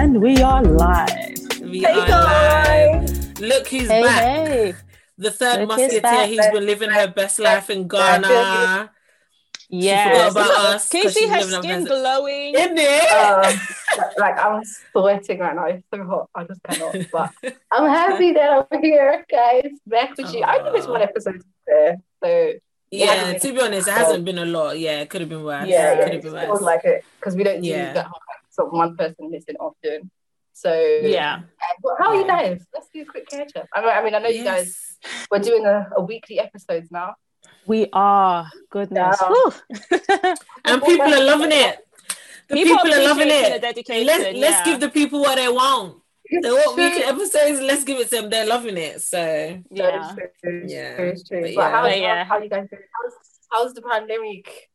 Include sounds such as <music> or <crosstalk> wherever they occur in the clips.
And we are live. We hey are guys. live. Look who's Hey, back. hey. The third Look musketeer back. who's been living her best life in Ghana. Yes. forgot about us Can you 'cause see her living skin there. glowing? Isn't it? um, like I'm sweating right now. It's so hot. I just cannot. But I'm happy that I'm here, guys. Back with you. I only it's one episode there, so yeah, to be honest, it hasn't been a lot. Yeah, it could have been worse. yeah, it yeah could have it been feels worse. like it because we don't do Yeah. that whole sort of one person missing often. So Yeah. And- but how are you guys? Let's do a quick catch up. I mean, I, mean, I know you guys. We're doing a, a weekly episodes now. We are. Goodness. Yeah. <laughs> And people are loving it. The People people, are loving it. Let's let's yeah. give the people what they want. They want weekly episodes. Let's give it to them. They're loving it. So yeah. That is true. Yeah. True, it's true. But But yeah. how, But yeah. how, how you guys doing? How's, how's the pandemic?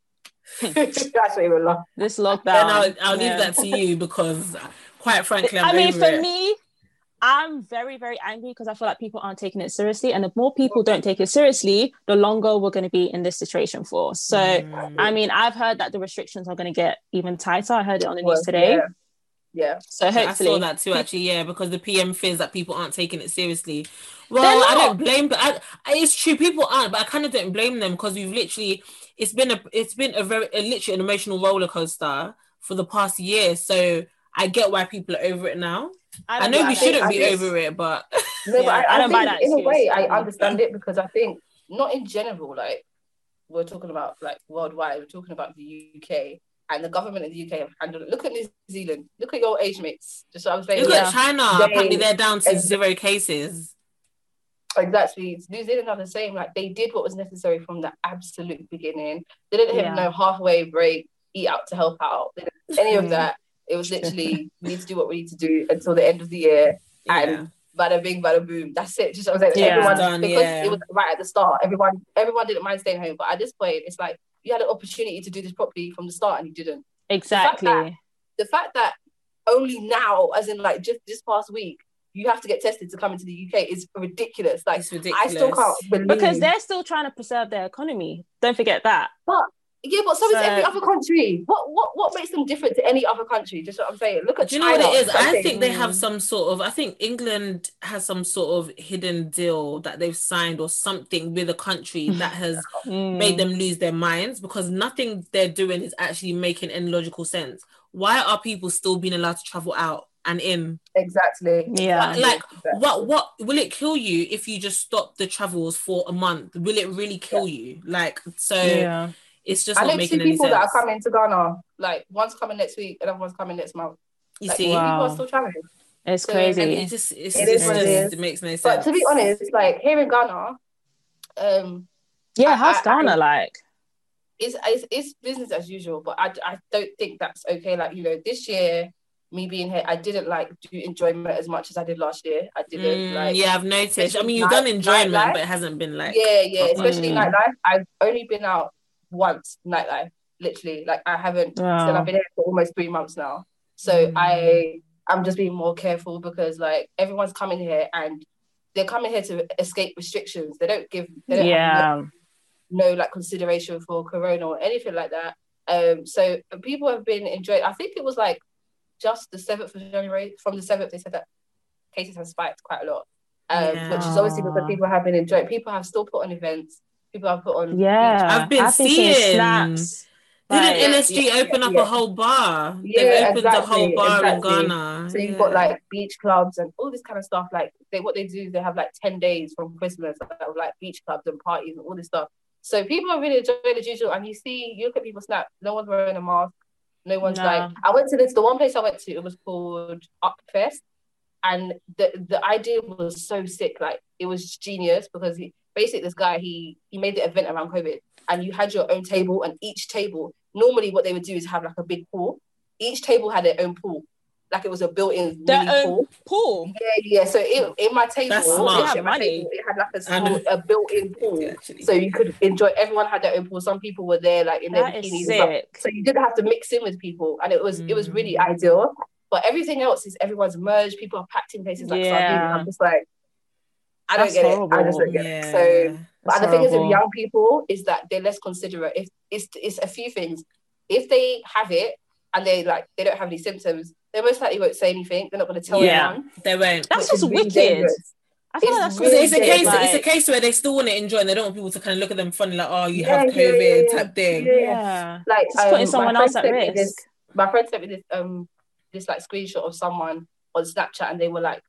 That's what we were laughing. This lockdown. then I'll, I'll yeah. leave that to you because, quite frankly, I'm I mean, for it. me, I'm very, very angry because I feel like people aren't taking it seriously. And the more people don't take it seriously, the longer we're going to be in this situation for. So, Mm. I mean, I've heard that the restrictions are going to get even tighter. I heard it on the Well, news today. Yeah. Yeah. So, I saw that too, actually. Yeah, because the PM fears that people aren't taking it seriously. Well, I don't blame. But I, I- it's true, people aren't. But I kind of don't blame them because we've literally. It's been a. It's been a very, a, literally an emotional roller coaster for the past year. So I get why people are over it now. I, don't know we that. shouldn't I be guess- over it, but <laughs> No, Yeah, but I, I I, don't buy that in a way I understand it because I think not in general, like we're talking about like worldwide, we're talking about the UK and the government in the UK have handled it. Look at New Zealand, look at your age mates. Just what I'm saying. look yeah, at China. They- apparently, they're down to Ex- zero cases. exactly. New Zealand are the same. Like they did what was necessary from the absolute beginning. They didn't have Yeah. no halfway break, eat out to help out. They didn't any of <laughs> that. It was literally we need to do what we need to do until the end of the year. And Yeah. bada bing, bada boom. That's it. Just what I'm saying. Yeah. Everyone, Done, because yeah. it was right at the start. Everyone, everyone didn't mind staying home, but at this point, it's like you had an opportunity to do this properly from the start and you didn't. exactly. The fact that only now, as in like just this past week, you have to get tested to come into the UK is ridiculous. Like It's ridiculous. I still can't believe Because they're still trying to preserve their economy. Don't forget that. Yeah, but so, is every other country. What what what makes them different to any other country? Just what I'm saying. Look at Do you know what it is? I think they Mm. have some sort of. I think England has some sort of hidden deal that they've signed or something with a country <laughs> that has Mm. made them lose their minds because nothing they're doing is actually making any logical sense. Why are people still being allowed to travel out and in? exactly. Yeah. Like, what? What will it kill you if you just stop the travels for a month? Will it really kill you? Like, so Yeah. It's just I not know two making any people sense. that are coming to Ghana. Like one's coming next week, and one's coming next month. you Like, see, people are still traveling. It's So- crazy. it just it's, It it's is it just- is. it makes no sense. But to be honest, like here in Ghana, um, yeah, I- how's I- Ghana I- like? it's, it's it's business as usual. But I, I don't think that's okay. Like you know, this year, me being here, I didn't like do enjoyment as much as I did last year. I didn't Mm, like. yeah, I've noticed. I mean, you've done enjoyment, but it hasn't been like Yeah, yeah, especially Mm. nightlife. I've only been out once nightlife, literally. Like I haven't. So Wow. I've been here for almost three months now. So Mm. I, I'm just being more careful because like everyone's coming here and they're coming here to escape restrictions. They don't give. They don't Yeah. no, no like consideration for corona or anything like that. Um, so people have been enjoying. I think it was like just the seventh of January. From the seventh, they said that cases have spiked quite a lot, um, which is obviously because people have been enjoying. People have still put on events. People have put on. Yeah. I've been seeing seeing- snaps. Didn't NSG yeah, open up yeah. a whole bar? Yeah, They've opened a exactly, whole bar exactly. in Ghana. So you've Yeah. got like beach clubs and all this kind of stuff. Like they, what they do is they have like ten days from Christmas of like beach clubs and parties and all this stuff. So people are really enjoying the usual. And you see, you look at people snap. No one's wearing a mask. No one's No. like. I went to this. The one place I went to, it was called Upfest, and the the idea was so sick. Like it was genius because he basically this guy he he made the event around COVID, and you had your own table, and each table normally what they would do is have like a big pool. Each table had their own pool, like it was a built-in Their mini own pool. pool. Yeah, yeah. So it, in my table, That's smart. literally, They my money. table, it had like a, I know. small, a built-in pool, Yeah, so you could enjoy. Everyone had their own pool. Some people were there like in their That is bikinis, and sick. so you didn't have to mix in with people, and it was it was really Mm. ideal. But everything else is everyone's merged. People are packed in places like Yeah. sardines. I'm just like, I don't That's get it. I just don't get Yeah. it. So but That's the thing is with young people is that they're less considerate. If it's it's a few things. If they have it and they like they don't have any symptoms, they most likely won't say anything. They're not going to tell Yeah. anyone. They won't. That's which just really wicked. dangerous. I feel It's like that's Because really it's a case. Like, it's a case where they still want to enjoy, and they don't want people to kind of look at them funny, like, "Oh, you Yeah, have COVID" yeah, yeah. type thing. Yeah. yeah. Like Just putting um, someone else at sent me risk. This, my friend sent me this um this like screenshot of someone on Snapchat, and they were like about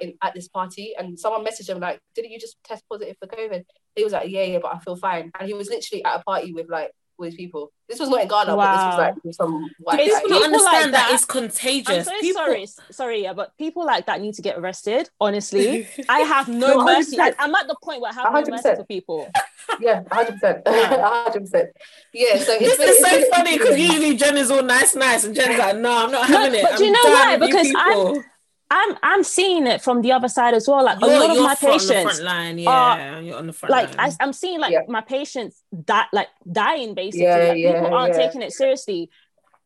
in, at this party, and someone messaged him like, "Didn't you just test positive for COVID?" He was like, "Yeah, yeah, but I feel fine." And he was literally at a party with like with people. This was not in Ghana, but this was like with some white It's guy. People don't People like understand that, that- it's I'm contagious. so people, sorry, sorry, yeah, but people like that need to get arrested. Honestly, <laughs> I have no No, mercy. I, am at the point where I have no mercy 100%. for people. <laughs> Yeah, hundred percent, <laughs> hundred percent. Yeah, so This been- is it's so been- funny because usually Jen is all nice, nice, and Jen's like, "No, I'm not No, having it." but I'm do you know why? Because I'm- people." I'm I'm seeing it from the other side as well. Like You're, a lot of you're my on the patients, front line. Yeah, you're on the front like line. I, I'm seeing like Yeah. my patients die, like dying basically. Yeah, like, people aren't yeah. taking it seriously.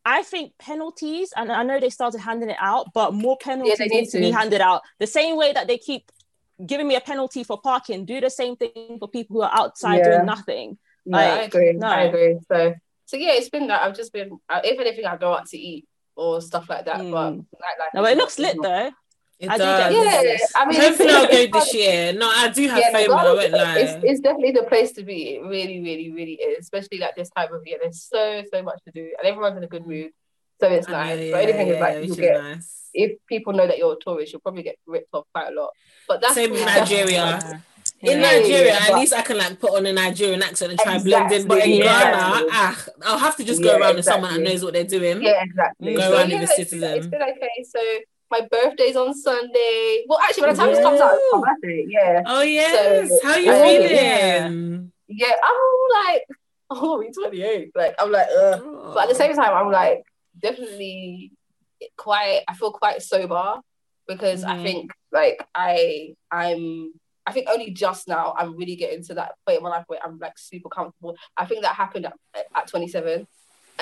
I think penalties, and I know they started handing it out, but more penalties need need to be handed out. The same way that they keep giving me a penalty for parking, do the same thing for people who are outside Yeah. doing nothing. No, I agree. no. I agree. So, so yeah, it's been that I've just been. Uh, if anything, I go out to eat or stuff like that. But Mm. nightlife No, is it looks lit not- though. It I do does. get Yeah, this. I mean, Hopefully, it's- I'll go it's- this year. No, I do have Yeah, no, FOMO. I won't Ghana- lie. It's, it's definitely the place to be. It really, really, really is. Especially like this time of year. There's so, so much to do, and everyone's in a good mood. So it's I know, nice. yeah, but anything is like which you get nice. if people know that you're a tourist, you'll probably get ripped off quite a lot. But that's Same in that's- Nigeria. <laughs> In Yeah, Nigeria, yeah, at least I can like put on a Nigerian accent and try and blend in. But in Exactly, Ghana, ah, I'll have to just go Yeah, around with someone that knows what they're doing. Yeah, exactly. Go So, around yeah, with a it's been- It's citizen. okay. So my birthday's on Sunday. Well, actually, by the time this comes out, it's my birthday. Yeah. Oh yes, So- how are you Oh, feeling? Yeah, I'm like, <laughs> oh, we 28. Like, I'm like, ugh. But at the same time, I'm like, definitely quite, I feel quite sober because I Mhm. think, like, I, I'm, I think only just now I'm really getting to that point in my life where I'm like super comfortable. I think that happened at, at 27.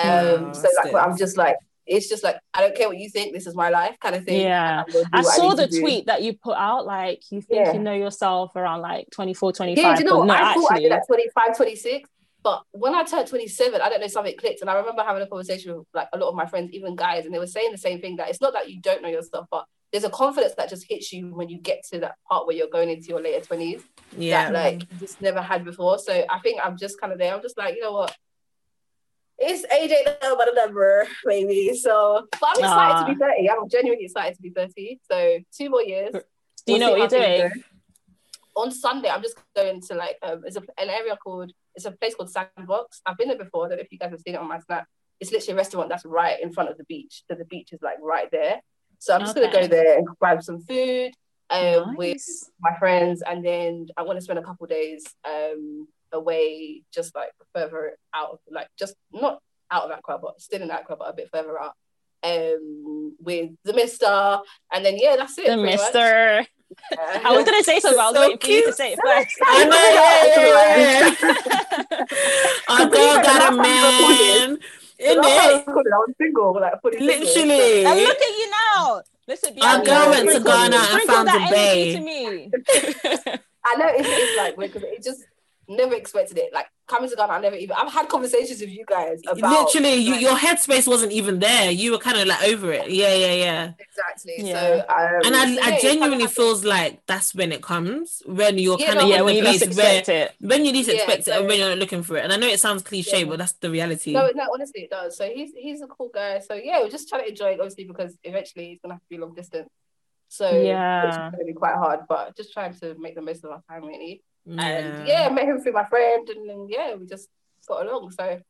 Um, so like, I'm just like, it's just like, I don't care what you think, this is my life kind of thing. Yeah. I saw the to do. tweet that you put out, like you think Yeah. you know yourself around like 24, 25. Yeah, you know what? I thought I actually, did at 25, 26. But when I turned 27, I don't know, something clicked. And I remember having a conversation with like a lot of my friends, even guys, and they were saying the same thing that it's not that you don't know yourself, but there's a confidence that just hits you when you get to that part where you're going into your later 20s Yeah, that like just never had before. So I think I'm just kind of there. I'm just like, you know what? It's AJ number but a number, maybe. So, but I'm excited to be 30. I'm genuinely excited to be 30. So two more years. do you We'll know what you're doing? On Sunday, I'm just going to like um, it's a, an area called it's a place called Sandbox. I've been there before. I don't know if you guys have seen it on my snap. It's literally a restaurant that's right in front of the beach. So the beach is like right there. So I'm just Okay. gonna go there and grab some food um, with my friends, and then I want to spend a couple days um, away, just like further out, of like just not out of Accra, but still in Accra, but a bit further out. Um, with the Mister, and then yeah, that's it. The pretty much. Mister. Yeah. I was gonna say something, but I was So waiting for you to say it first. <laughs> I know. <laughs> Yeah, yeah, yeah. <laughs> Our girl got a man. In I it, was I was single, like fully single. literally. and look at you now. Listen, Our Bianca, girl went to sprinkle- Ghana and found a energy bae. To me. <laughs> <laughs> I know it's, it's like weird because it just never expected it. Like coming to Ghana, I never even. I've had conversations with you guys about Literally, you, like, your headspace wasn't even there. You were kind of like over it. Yeah, yeah, yeah. exactly. Yeah. So, um, And I, yeah, I genuinely kinda feels like that's when it comes when you're Yeah, kind of no, yeah, when you least place where expect it. when you least Yeah, expect it and so- when you're not looking for it. And I know it sounds cliche, Yeah. but that's the reality. No, no, honestly, it does. So he's he's a cool guy. So yeah, we're just trying to enjoy it, obviously, because eventually he's gonna have to be long distance. So Yeah. it's gonna be quite hard, but just trying to make the most of our time, really. Yeah. And yeah, I met him through my friend, and then yeah, we just got along. So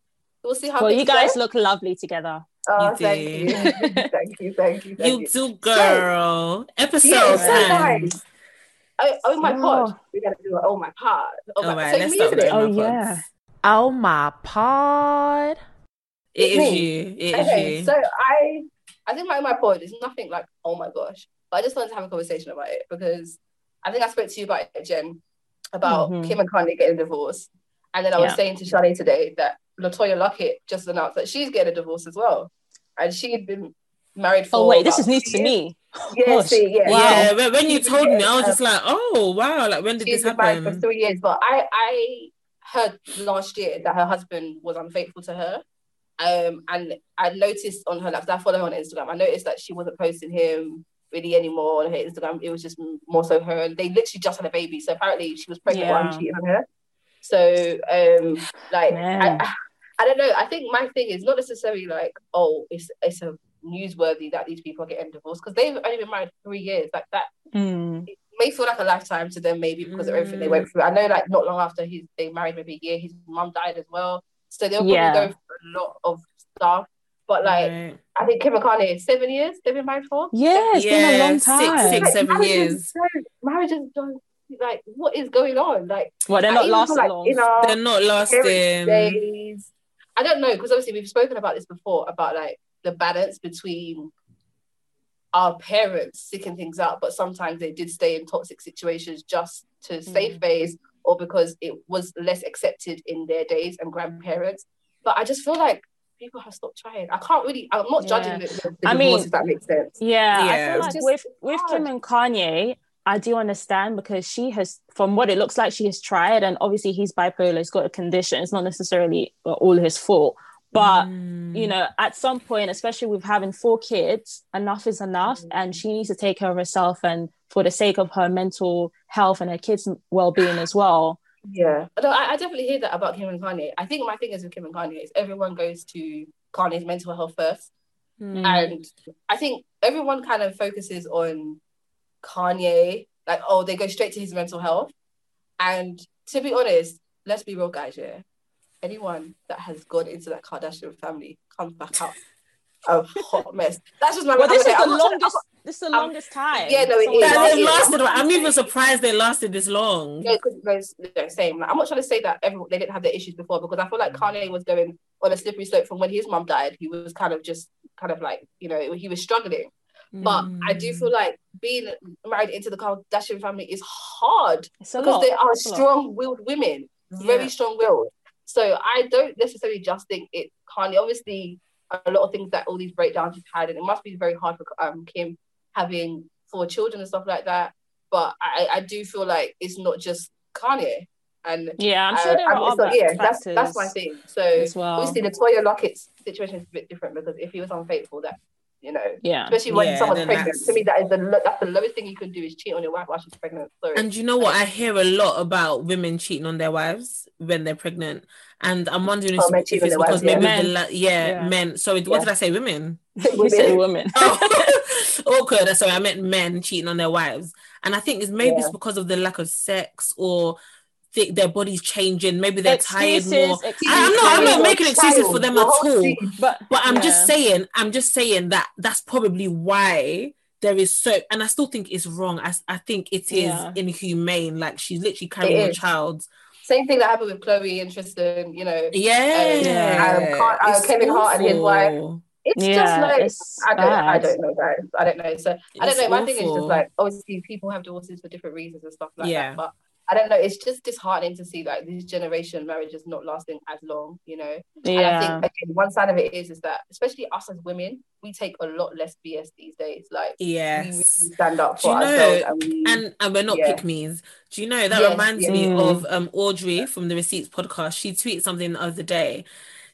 we'll see how. Well, you guys go. look lovely together. Oh, You thank you, <laughs> thank you, thank you, thank You you. do, girl. Episode Yeah, so nice. Oh, oh my Oh. pod, we gotta do it. Oh my pod. Oh my. All right, so let's me, start with it? Oh Oh my oh, yeah. Oh my pod. It is Me. you. It is Okay, you. so I, I think my my point is nothing like oh my gosh, but I just wanted to have a conversation about it because I think I spoke to you about it, Jen, about Mhm. Kim and Kanye getting divorced, and then I was Yeah. saying to Shade today that LeToya Luckett just announced that she's getting a divorce as well, and she'd been married for. Oh wait, this is news to me. Yeah, Gosh. see, yeah, Wow. Yeah, when, when you told me, I was uh, just like, oh wow, like when did she's this been married for happen? three years, but I I heard last year that her husband was unfaithful to her. Um, and I noticed on her, like, 'cause I follow her on Instagram. I noticed that she wasn't posting him really anymore on her Instagram. It was just more so her. And they literally just had a baby, so apparently she was pregnant while I'm cheating on her. So, um, like, I, I, I don't know. I think my thing is not necessarily like, oh, it's it's a newsworthy that these people are getting divorced because they've only been married three years. Like that Mm. may feel like a lifetime to them, maybe because of everything they Mm. went through. I know, like, not long after he they married, maybe a year, his mum died as well. So they'll probably Yeah. go through a lot of stuff. But like, Right. I think Kim and Kanye, seven years they've been married for. Yeah, it's been a long time. six- Like, seven years. don't- Marriages don't like what is going on? Like, well, they're I not even feel lasting like long. in our They're not lasting. days. I don't know because obviously we've spoken about this before about like the balance between our parents sticking things out, but sometimes they did stay in toxic situations just to mm. save face or because it was less accepted in their days and grandparents. But I just feel like people have stopped trying. I can't really. I'm not judging Yeah. the, the, the I divorce, mean, if that makes sense. Yeah, I feel like just with with Kim and Kanye, I do understand because she has, from what it looks like, she has tried, and obviously he's bipolar. He's got a condition. It's not necessarily uh, all his fault, but Mm. you know, at some point, especially with having four kids, enough is enough, and she needs to take care of herself, and for the sake of her mental health and her kids' well-being as well. Yeah, no, I, I definitely hear that about Kim and Kanye. I think my thing is with Kim and Kanye is everyone goes to Kanye's mental health first. Mm. And I think everyone kind of focuses on Kanye, like, oh, they go straight to his mental health. And to be honest, let's be real, guys, yeah. Anyone that has gone into that Kardashian family comes back out a hot mess. That's just my Well, this is I'm the not trying- longest. This is the I'm- longest time. Yeah, no, it Someone is. That lost they it. lasted. I'm even surprised they lasted this long. Yeah, because no, same. Like, I'm not trying to say that everyone they didn't have their issues before because I feel like Kanye was going on a slippery slope from when his mom died. He was kind of just kind of like you know he was struggling. But I do Mm. feel like being married into the Kardashian family is hard It's because lot. they are It's a lot. strong-willed women, very Yeah. strong-willed. So I don't necessarily just think it Kanye. Obviously, a lot of things that all these breakdowns have had, and it must be very hard for um, Kim having four children and stuff like that. But I, I do feel like it's not just Kanye. And Yeah, I'm sure uh, there are I mean, so, other yeah, that's that's my thing. So well. obviously, the Toya Luckett's situation is a bit different because if he was unfaithful, that you know, Yeah, especially when Yeah, someone's pregnant, that's- to me that is the lo- that's the lowest thing you can do is cheat on your wife while she's pregnant. Sorry. And you know what? I hear a lot about women cheating on their wives when they're pregnant, and I'm wondering oh, if, Oh, men if it's because wives, maybe the Men. la- yeah, Yeah. men. Sorry, what Yeah. did I say? Women. <laughs> you said women. <laughs> oh, awkward. Sorry, I meant men cheating on their wives, and I think it's maybe it's because of the lack of sex or think their body's changing. Maybe they're tired more. excuses. I- I'm not. I'm not making excuses for them at all. thing. But But I'm yeah. just saying, I'm just saying that that's probably why there is so, and I still think it's wrong. I, I think it is Yeah. inhumane. Like she's literally carrying a child. Same thing that happened with Khloe and Tristan. You know, Yeah. Um, Car- uh, It's Kevin Hart and his wife. it's Yeah, just like it's I don't, I don't know, guys. I don't know. So I don't know. My thing is awful. just like obviously people have divorces for different reasons and stuff like Yeah. that. But I don't know. It's just disheartening to see like this generation marriage is not lasting as long, you know. And I think again, one side of it is is that especially us as women, we take a lot less BS these days. Like we really stand up Do for you know- ourselves and we And and we're not Yeah. pick me's. Do you know that Yes, reminds yes. me Mm. of um Audrey from the Receipts podcast? She tweeted something the other day.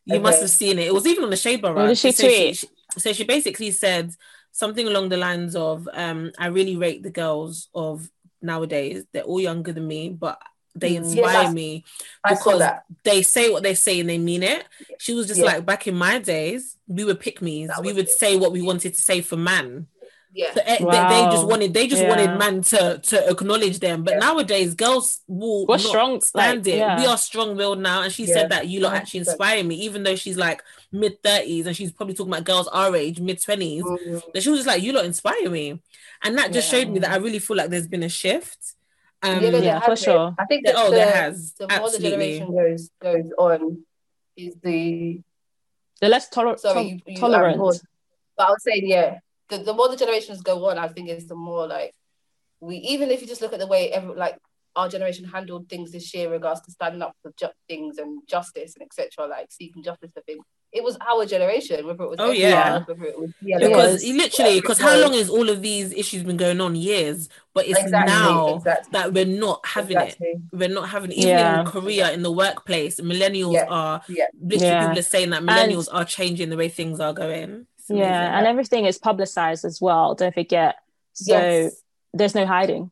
You must have seen it. It was even on the Shade Bar. What did she So tweet? She, so she basically said something along the lines of, um, "I really rate the girls of nowadays. They're all younger than me, but they Mm. inspire Yeah, me because that. they say what they say and they mean it." She was just Yeah. like, "Back in my days, we were pick me's. We would it. say what we wanted to say for man." Yeah. So, eh, they, they just wanted they just Yeah. wanted man to to acknowledge them. But Yeah. nowadays, girls will We're not strong, stand like, it. yeah. We are strong willed now, and she Yeah. said that you lot actually 100%. inspire me, even though she's like mid thirties and she's probably talking about girls our age, mid twenties. Mhm. That she was just like, you lot inspire me, and that just Yeah. showed me that I really feel like there's been a shift. Um, yeah, Yeah, for sure. I think that oh, the, there has. the more the Absolutely. generation goes goes on, is the They're less toler- sorry to- you, you tolerant. I'm bored. But I was saying, yeah, the, the more the generations go on, I think is the more like we even if you just look at the way every like our generation handled things this year in regards to standing up for ju- things and justice and etc. Like seeking justice for things. It was our generation, whether it was Oh, everyone yeah. whether it was PLA, because literally, because how long has all of these issues been going on? Years, but it's Exactly, now exactly. that we're not having it. we're not having even Yeah. in Korea in the workplace, millennials Yeah. are Yeah. literally Yeah. people are saying that millennials are changing the way things are going. It's amazing. Yeah, and everything is publicized as well. Don't forget. So Yes. there's no hiding.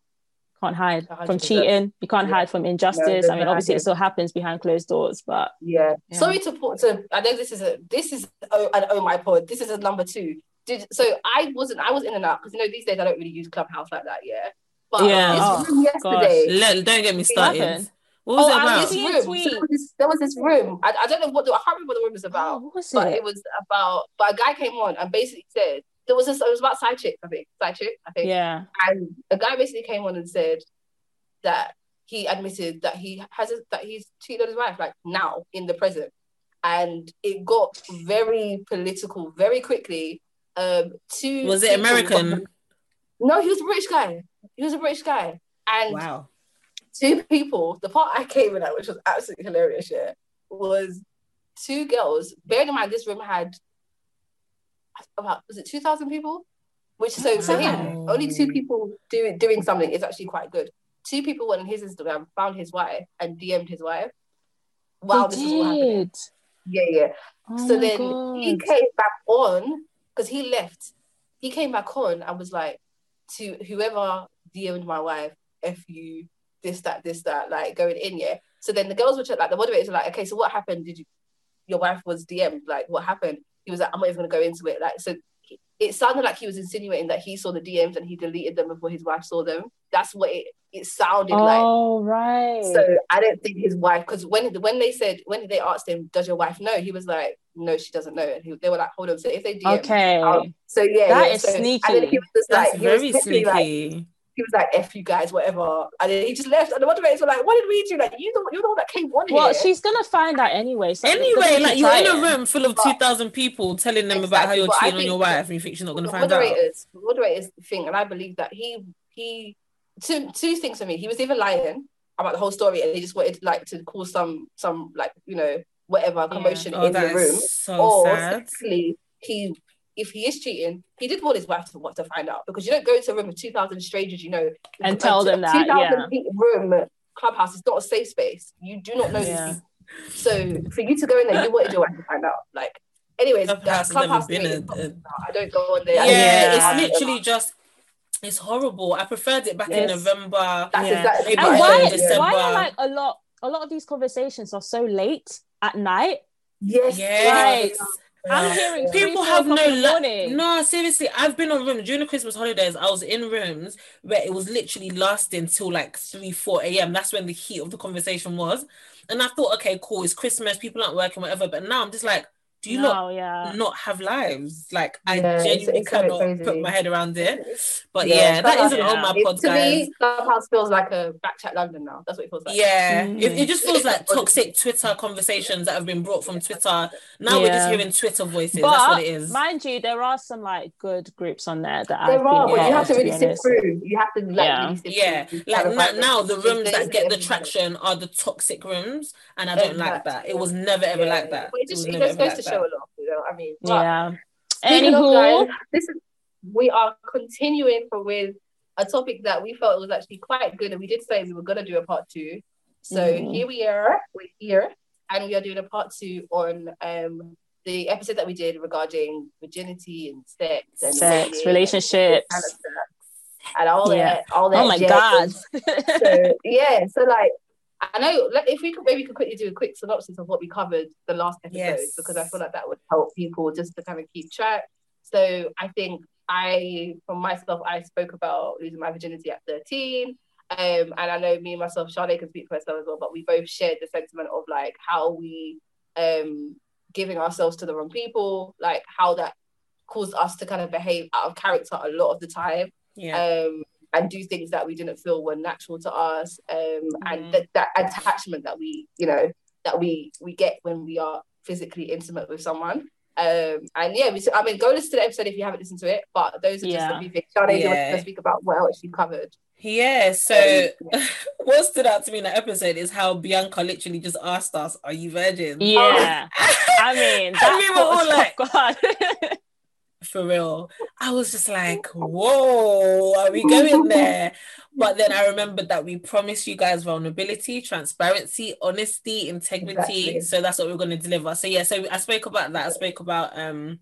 Can't hide from 100%. cheating. You can't Yeah. hide from injustice. there's I mean, no obviously, it still happens behind closed doors, but Yeah. Yeah. Sorry to put to. I know this is a this is oh an oh my pod. This is a number two. Did so I wasn't I was in and out because you know these days I don't really use Clubhouse like that. Yeah. But Yeah, this oh, room yesterday. Let, don't get me started. Happened? What was Oh, it and about? this See a room. tweet. So there, was this, there was this room. I, I don't know what the, I can't remember what the room was oh, about, what was but it? it was about. But a guy came on and basically said there was this. It was about side chick, I think side chick. I think. Yeah. And a guy basically came on and said that he admitted that he has a, that he's cheated on his wife like now in the present, and it got very political very quickly. Um, two Was it people- American? No, he was a British guy. He was a British guy, and Wow. Two people. The part I came in at, which was absolutely hilarious, yeah, was two girls. Bearing in mind, this room had about was it two thousand people? Which so for him, only two people doing doing something is actually quite good. Two people went on his Instagram, found his wife, and DM'd his wife. Wow, this is all happening. Yeah, yeah. Oh so then he came back on because he left. He came back on and was like, to whoever DM'd my wife, if you this, that, this, that, like going in, yeah. So then the girls were like, the moderators were like, okay, so what happened? Did you, your wife was DM'd? Like, what happened? He was like, I'm not even gonna go into it. Like, so it sounded like he was insinuating that he saw the DMs and he deleted them before his wife saw them. That's what it, it sounded like. Oh, right. So I don't think his wife, because when when they said when they asked him, "Does your wife know?" He was like, "No, she doesn't know." And he, they were like, "Hold on." So if they DM, okay. um, so yeah, That yeah, is so, sneaky. And then he was just That's like, he was very like, sneaky. He was like, "F you guys, whatever," and then he just left. And the moderators were like, "What did we do? Like, you the you're the one that came on well, here." she's gonna find out anyway. So Anyway, like you're in a room. room full of But- two thousand people telling them about how you're cheating on your wife, and you think she's not going to the find out. moderators, the moderators thing, and I believe that he he two two things for me. He was either lying about the whole story, and he just wanted like to cause some some like you know whatever commotion Oh, in the room, so or sad. secondly, he if he is cheating, he did want his wife to want to find out because you don't go into a room with two thousand strangers, you know, And tell them that, yeah. room clubhouse is not a safe space. You do not know Yeah. these people. So for you to go in there, you wanted your wife to find out. Like, anyways, Clubhouse that never clubhouse been thing a- is- a- I don't go on there. Yeah, I Yeah. it's literally just it's horrible. I preferred it back in November. That's Yeah. exactly And Right. why, why are like a lot a lot of these conversations are so late at night? Yes. Yes. I'm hearing People have no la- no seriously. I've been on rooms during the Christmas holidays. I was in rooms where it was literally lasting till like three, four a.m. That's when the heat of the conversation was, and I thought, okay, cool, it's Christmas, people aren't working, whatever. But now I'm just like, do you no, not yeah. not have lives? Like I Yeah, genuinely it's a bit cannot put my head around it. But yeah, that Clubhouse- isn't on my it- pod, to guys. me, Clubhouse feels like a backchat London now. That's what it feels like. Yeah, Mm. it, it just feels like <laughs> toxic Twitter conversations that have been brought from Twitter. Now we're just hearing Twitter voices. But That's what it is. mind you, there are some like good groups on there that I've There been are, but part you have to really sift honest. through. You have to like Yeah. really Yeah, through. like Kind now, now the rooms that get the traction are the toxic rooms, and I don't like that. It was never ever like that. It It just, was it never just ever goes to show lot. You know, what I mean, But Yeah. Anywho, guys, this is we are continuing for with a topic that we felt was actually quite good, and we did say we were gonna do a part two. So Mhm. here we are, we're here, and we are doing a part two on um the episode that we did regarding virginity and sex and sex, relationships. and, and all Yeah. that, all that. Oh my jazz. god. so <laughs> yeah, so like I know like, if we could maybe could quickly do a quick synopsis of what we covered the last episode Yes. because I feel like that would help people just to kind of keep track. So I think I, for myself, I spoke about losing my virginity at 13. Um, and I know me and myself, Charlotte can speak for herself as well, but we both shared the sentiment of like how we um giving ourselves to the wrong people, like how that caused us to kind of behave out of character a lot of the time Yeah, um, and do things that we didn't feel were natural to us, um, Mhm. and that, that attachment that we, you know, that we we get when we are physically intimate with someone. Um, and yeah, we, I mean, go listen to the episode if you haven't listened to it. But those are just Yeah. a few things. Charlotte, want Yeah. to speak about what else you covered? yeah. So <laughs> what stood out to me in that episode is how Bianca literally just asked us, "Are you virgins?" Yeah. <laughs> I mean, And that we were all was- like- oh god. <laughs> for real. I was just like, whoa, are we going there? But then I remembered that we promised you guys vulnerability, transparency, honesty, integrity. Exactly. So that's what we're going to deliver. So yeah, so I spoke about that. I spoke about um,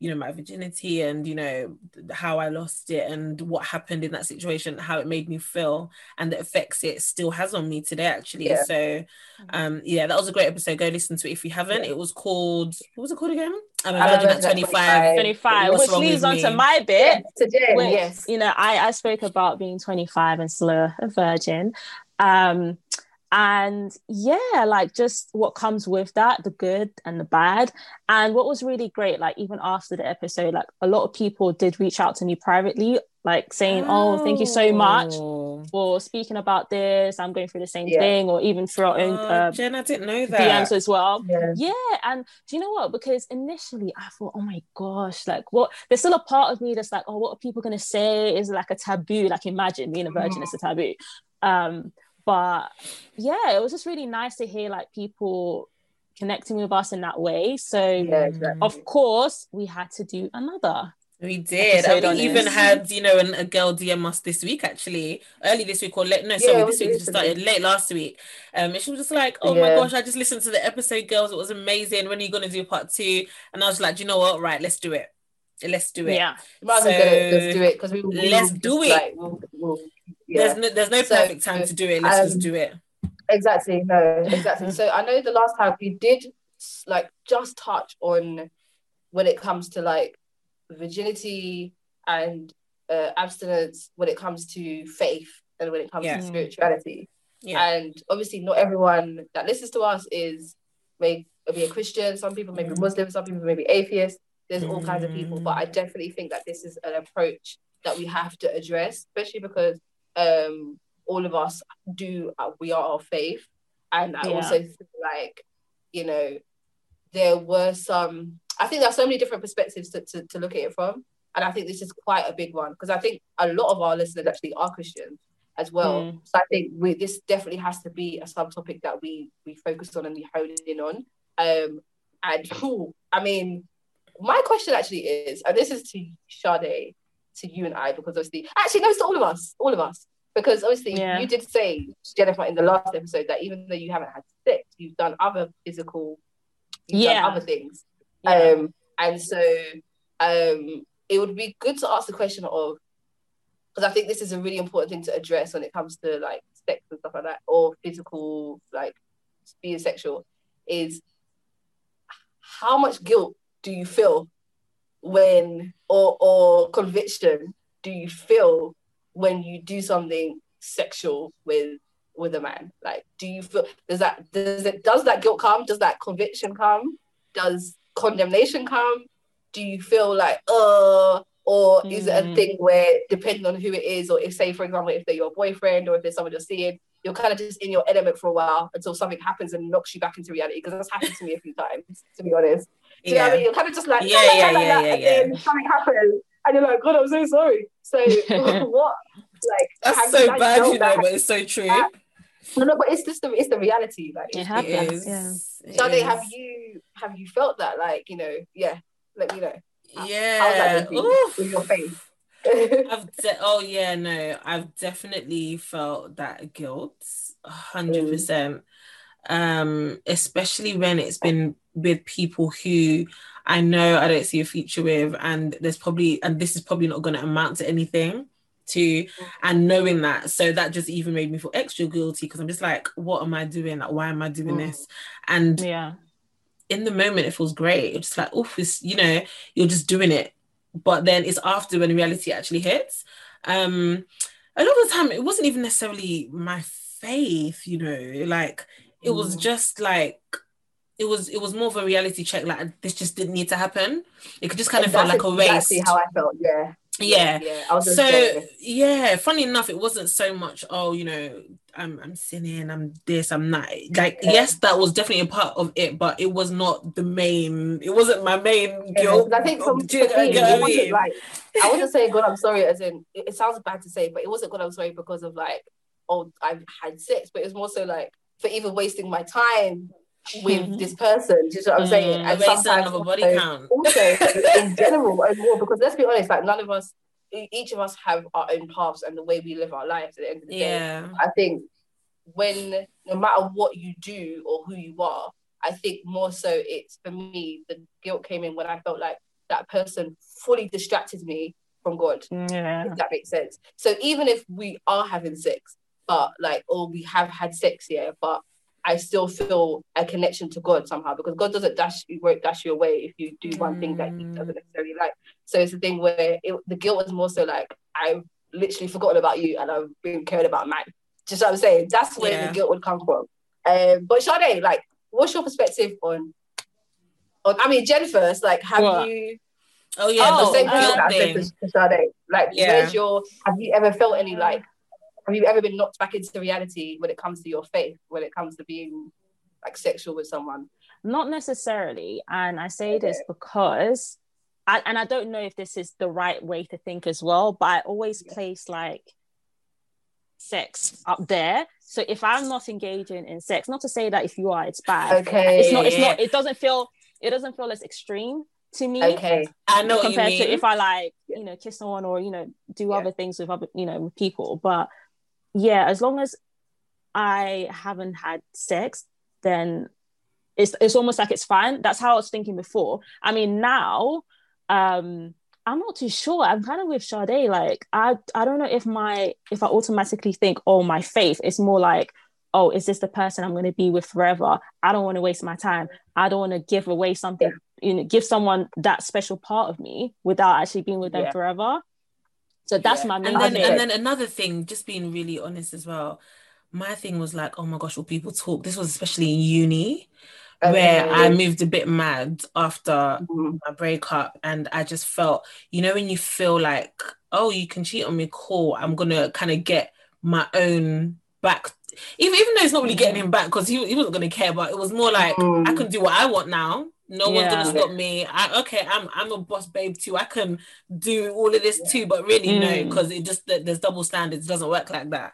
you know, my virginity and you know how I lost it and what happened in that situation, how it made me feel, and the effects it still has on me today. Actually, Yeah. so um, yeah, that was a great episode. Go listen to it if you haven't. It was called what was it called again? I'm a I'm a virgin at 25. 25, which leads with on to my bit. to Jen, which, yes. you know, I, I spoke about being 25 and still a, a virgin. Um, and yeah, like just what comes with that, the good and the bad. And what was really great, like even after the episode, like a lot of people did reach out to me privately, like saying, Oh, thank you so much Oh. for speaking about this. I'm going through the same Yeah. thing, or even through our own Oh, uh, Jen, I didn't know DMs that. as well. Yeah. Yeah, and do you know what? Because initially I thought, oh my gosh, like what? There's still a part of me that's like, oh, what are people gonna say? Is like a taboo? Like imagine being a virgin is a taboo. Um, but yeah, it was just really nice to hear like people connecting with us in that way. So Yeah, exactly. of course we had to do another. We did. episode And we even this. had, you know, an, a girl DM us this week actually, early this week or late. No, sorry, this week just started late last week. Um, and she was just like, "Oh my gosh, I just listened to the episode, girls. It was amazing. When are you gonna do part two? And I was like, you know what? Right, let's do it. Let's do it. Yeah. Might as well get it, let's do it because we will. let's do it. Like, we'll, we'll, yeah. There's no, there's no So, perfect time to do it. Let's just um, do it. Exactly. No, exactly. <laughs> so I know the last time we did like just touch on when it comes to like virginity and uh, abstinence, when it comes to faith and when it comes Yeah. to spirituality. Yeah. And obviously, not everyone that listens to us is may be a Christian. Some people may be Mm. Muslim. Some people may be atheist. There's all kinds of people, but I Mm. definitely think that this is an approach that we have to address, especially because um, all of us do uh, we are of faith, and I Yeah. also feel like you know there were some. I think there's so many different perspectives to, to, to look at it from, and I think this is quite a big one because I think a lot of our listeners actually are Christians as well. Mm. So I think we this definitely has to be a subtopic that we we focus on and we hone in on. Um, and ooh, <laughs> I mean, my question actually is, and this is to Sade, to you and I, because obviously, actually, no, it's to all of us, all of us, because obviously Yeah. you did say Jennifer in the last episode that even though you haven't had sex, you've done other physical, you've Yeah. done other things. Yeah. Um, and so um, it would be good to ask the question of, because I think this is a really important thing to address when it comes to like sex and stuff like that, or physical, like being sexual, is how much guilt do you feel when, or or conviction do you feel when you do something sexual with with a man? Like, do you feel does that does it does that guilt come? Does that conviction come? Does condemnation come? Do you feel like, uh, or is it a Mm. thing where depending on who it is, or if say for example, if they're your boyfriend or if there's someone you're seeing, you're kind of just in your element for a while until something happens and knocks you back into reality? Because that's happened to me a few times, to be honest. Do you know what I mean? You're kind of just like, Yeah, "La, la, yeah, la, la," yeah, yeah, and yeah. then something happens, and you're like, God, I'm so sorry. So <laughs> <laughs> what? Like That's so you, bad, you know, but it's so true. Yeah. No, no, but it's just the it's the reality. Like, It it's, happens. It yeah. is. Shade, have you have you felt that? Like, you know, yeah. Let me know. How's Yeah. that been for with your face? <laughs> I've de- oh yeah, no, I've definitely felt that guilt, a hundred Mm. percent. Um, especially when it's been with people who I know I don't see a future with, and there's probably and this is probably not going to amount to anything. To and knowing that, so that just even made me feel extra guilty because I'm just like, what am I doing? Like, why am I doing Mm. this? And Yeah. in the moment it feels great. It's just like, oh, you know, you're just doing it. But then it's after when reality actually hits. Um, a lot of the time it wasn't even necessarily my faith, you know, like it was Mm. just like it was it was more of a reality check, like this just didn't need to happen. It could just kind of felt like a race. exactly how I felt. Yeah. yeah. Yeah. I was So yeah, funny enough, it wasn't so much, oh, you know, I'm I'm sinning, I'm this, I'm that. Like, Yeah. yes, that was definitely a part of it, but it was not the main, it wasn't my main Yeah, guilt. I think from, Do you for know me, I it wasn't like I wasn't saying God I'm sorry as in it, it sounds bad to say, but it wasn't God I'm sorry because of like oh I've had sex, but it was more so like for even wasting my time with this person. Do you know what I'm saying? Mm, wasting of a body also- count. Also in <laughs> general well, because let's be honest, like none of us each of us have our own paths and the way we live our lives at the end of the day. I think when no matter what you do or who you are, I think more so it's for me the guilt came in when I felt like that person fully distracted me from God. Yeah. If that makes sense. So even if we are having sex, but like or we have had sex, yeah, but I still feel a connection to God somehow because God doesn't dash you won't dash you away if you do one thing that He Mm. doesn't necessarily like. So it's a thing where it, the guilt was more so like I've literally forgotten about you and I've been caring about mine. Just what I'm saying. That's where Yeah. the guilt would come from. Um, but Sade, like, what's your perspective on? On I mean, Jen first. Like, have What? you Oh yeah, Oh, the same thing guilt that I said to, to Sade? Like, Yeah. where's your? Have you ever felt any like? Have you ever been knocked back into reality when it comes to your faith? When it comes to being like sexual with someone? Not necessarily. And I say this because, I, and I don't know if this is the right way to think as well, but I always place like sex up there. So if I'm not engaging in sex, not to say that if you are, it's bad. Okay. It's not. It's not. It doesn't feel. It doesn't feel as extreme to me. Okay. I know what you compared mean. to if I like, you know, kiss someone or you know, do Yeah. other things with other, you know, with people. But yeah, as long as I haven't had sex, then it's it's almost like it's fine. That's how I was thinking before. I mean, now, um, I'm not too sure. I'm kind of with Sade. Like, I I don't know if my if I automatically think, oh, my faith. It's more like, oh, is this the person I'm going to be with forever? I don't want to waste my time. I don't want to give away something. You know, give someone that special part of me without actually being with them Yeah. forever. So that's Yeah. my main and then and then another thing, just being really honest as well. My thing was like, oh my gosh, will people talk? This was especially in uni, where I moved a bit mad after Mhm. my breakup, and I just felt, you know, when you feel like, oh, you can cheat on me, cool. I'm gonna kind of get my own back. Even even though it's not really getting him back because he, he wasn't gonna care, but it was more like Mm. I can do what I want now. No one's gonna Yeah. stop me. I okay, I'm I'm a boss babe too. I can do all of this too, but really no, Mm. because it just there's double standards. It doesn't work like that.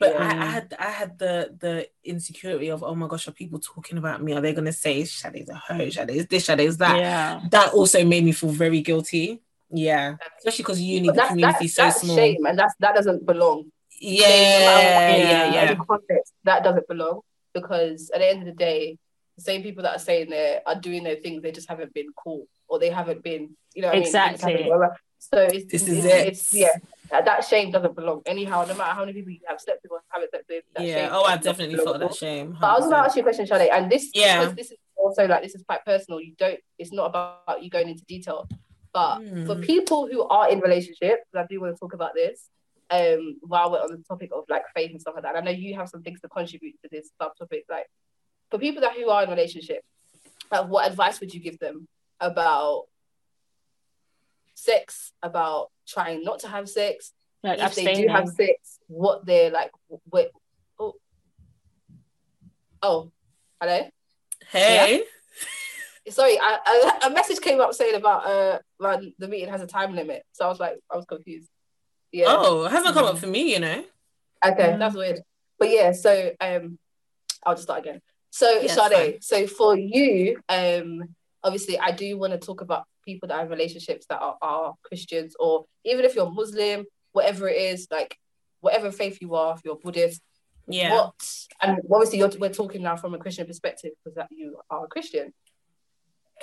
But I, I had I had the the insecurity of oh my gosh, are people talking about me? Are they gonna say Shade's a hoe? Shade's this? Shade's that? yeah. That also made me feel very guilty. Yeah, especially because uni But the that's, community that's, is so that's small. shame, and that's that doesn't belong. Yeah, no yeah, Yeah. yeah, context, that doesn't belong because at the end of the day, the same people that are saying they are doing their things, they just haven't been cool or they haven't been, you know, what I mean? Exactly. So it's, This it's, is it's, it. it's- yeah, that, that shame doesn't belong anyhow. No matter how many people you have slept with or haven't slept with, that Yeah. shame Oh, I definitely belong felt at that all. shame. But I was going to ask you a question, Charlotte, and this Yeah. because this is also like this is quite personal. You don't. It's not about you going into detail, but Mm. for people who are in relationships, I do want to talk about this. Um, while we're on the topic of like faith and stuff like that, and I know you have some things to contribute to this subtopic. Like for people that who are in relationships, like what advice would you give them about sex, about trying not to have sex, Like if they do have sex, what they're like. What? Oh, oh, hello. Hey. <laughs> Sorry, I, I, a message came up saying about uh, about the meeting has a time limit. So I was like, I was confused. Yeah. Oh, it hasn't come up for me, you know. Okay, that's weird. But yeah, so um, I'll just start again. So Yeah, Sade, so for you, um, obviously I do want to talk about people that have relationships that are, are Christians, or even if you're Muslim, whatever it is, like whatever faith you are, if you're Buddhist, Yeah. what and obviously you're, we're talking now from a Christian perspective because that you are a Christian.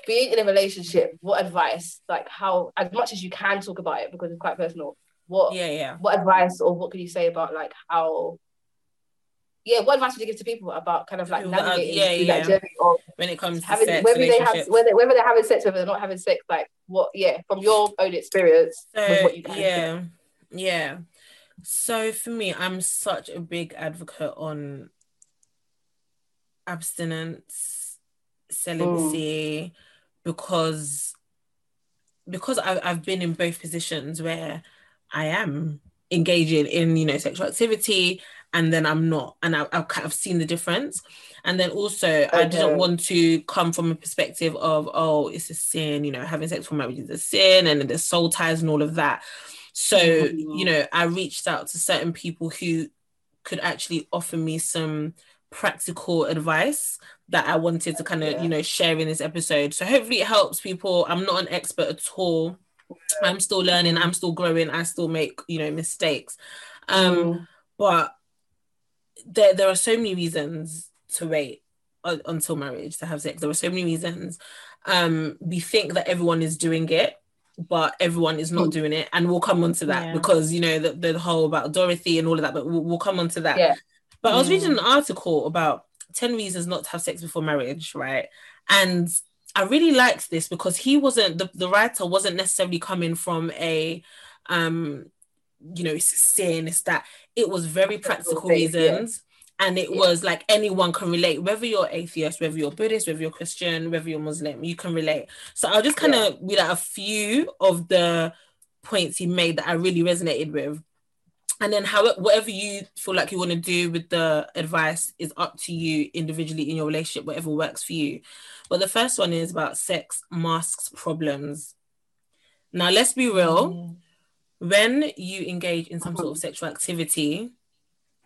Being in a relationship, what advice, like how as much as you can talk about it because it's quite personal, what Yeah, yeah. what advice or what can you say about like how yeah what advice would you give to people about kind of like People that are- navigating yeah, yeah. that journey of When it comes to having sex, whether they have whether, whether they're having sex whether they're not having sex like what yeah from your own experience So what you can yeah, yeah. So for me, I'm such a big advocate on abstinence, celibacy, mm. because because I've I've been in both positions where I am engaging in you know sexual activity and then I'm not, and I, I've kind of seen the difference. And then also, I didn't want to come from a perspective of, oh, it's a sin, you know, having sex for marriage is a sin, and there's soul ties and all of that. So, Mhm. you know, I reached out to certain people who could actually offer me some practical advice that I wanted to kind of, Yeah. you know, share in this episode. So hopefully it helps people. I'm not an expert at all. I'm still learning, I'm still growing, I still make, you know, mistakes. Um, Mm. but there there are so many reasons to wait until marriage to have sex. There are so many reasons. Um, we think that everyone is doing it, but everyone is not doing it, and we'll come on to that Yeah. because you know the, the whole about Dorothy and all of that. But we'll, we'll come on to that. Yeah. But I was reading an article about ten reasons not to have sex before marriage, right? And I really liked this because he wasn't the, the writer wasn't necessarily coming from a um you know it's sin it's that it was very practical faith, yeah. reasons and it Yeah. was like anyone can relate whether you're atheist whether you're buddhist whether you're christian whether you're muslim you can relate. So i'll just kind of read out a few of the points he made that i really resonated with. And then how whatever you feel like you want to do with the advice is up to you individually in your relationship whatever works for you. But the first one is about sex masks problems. Now let's be real when you engage in some sort of sexual activity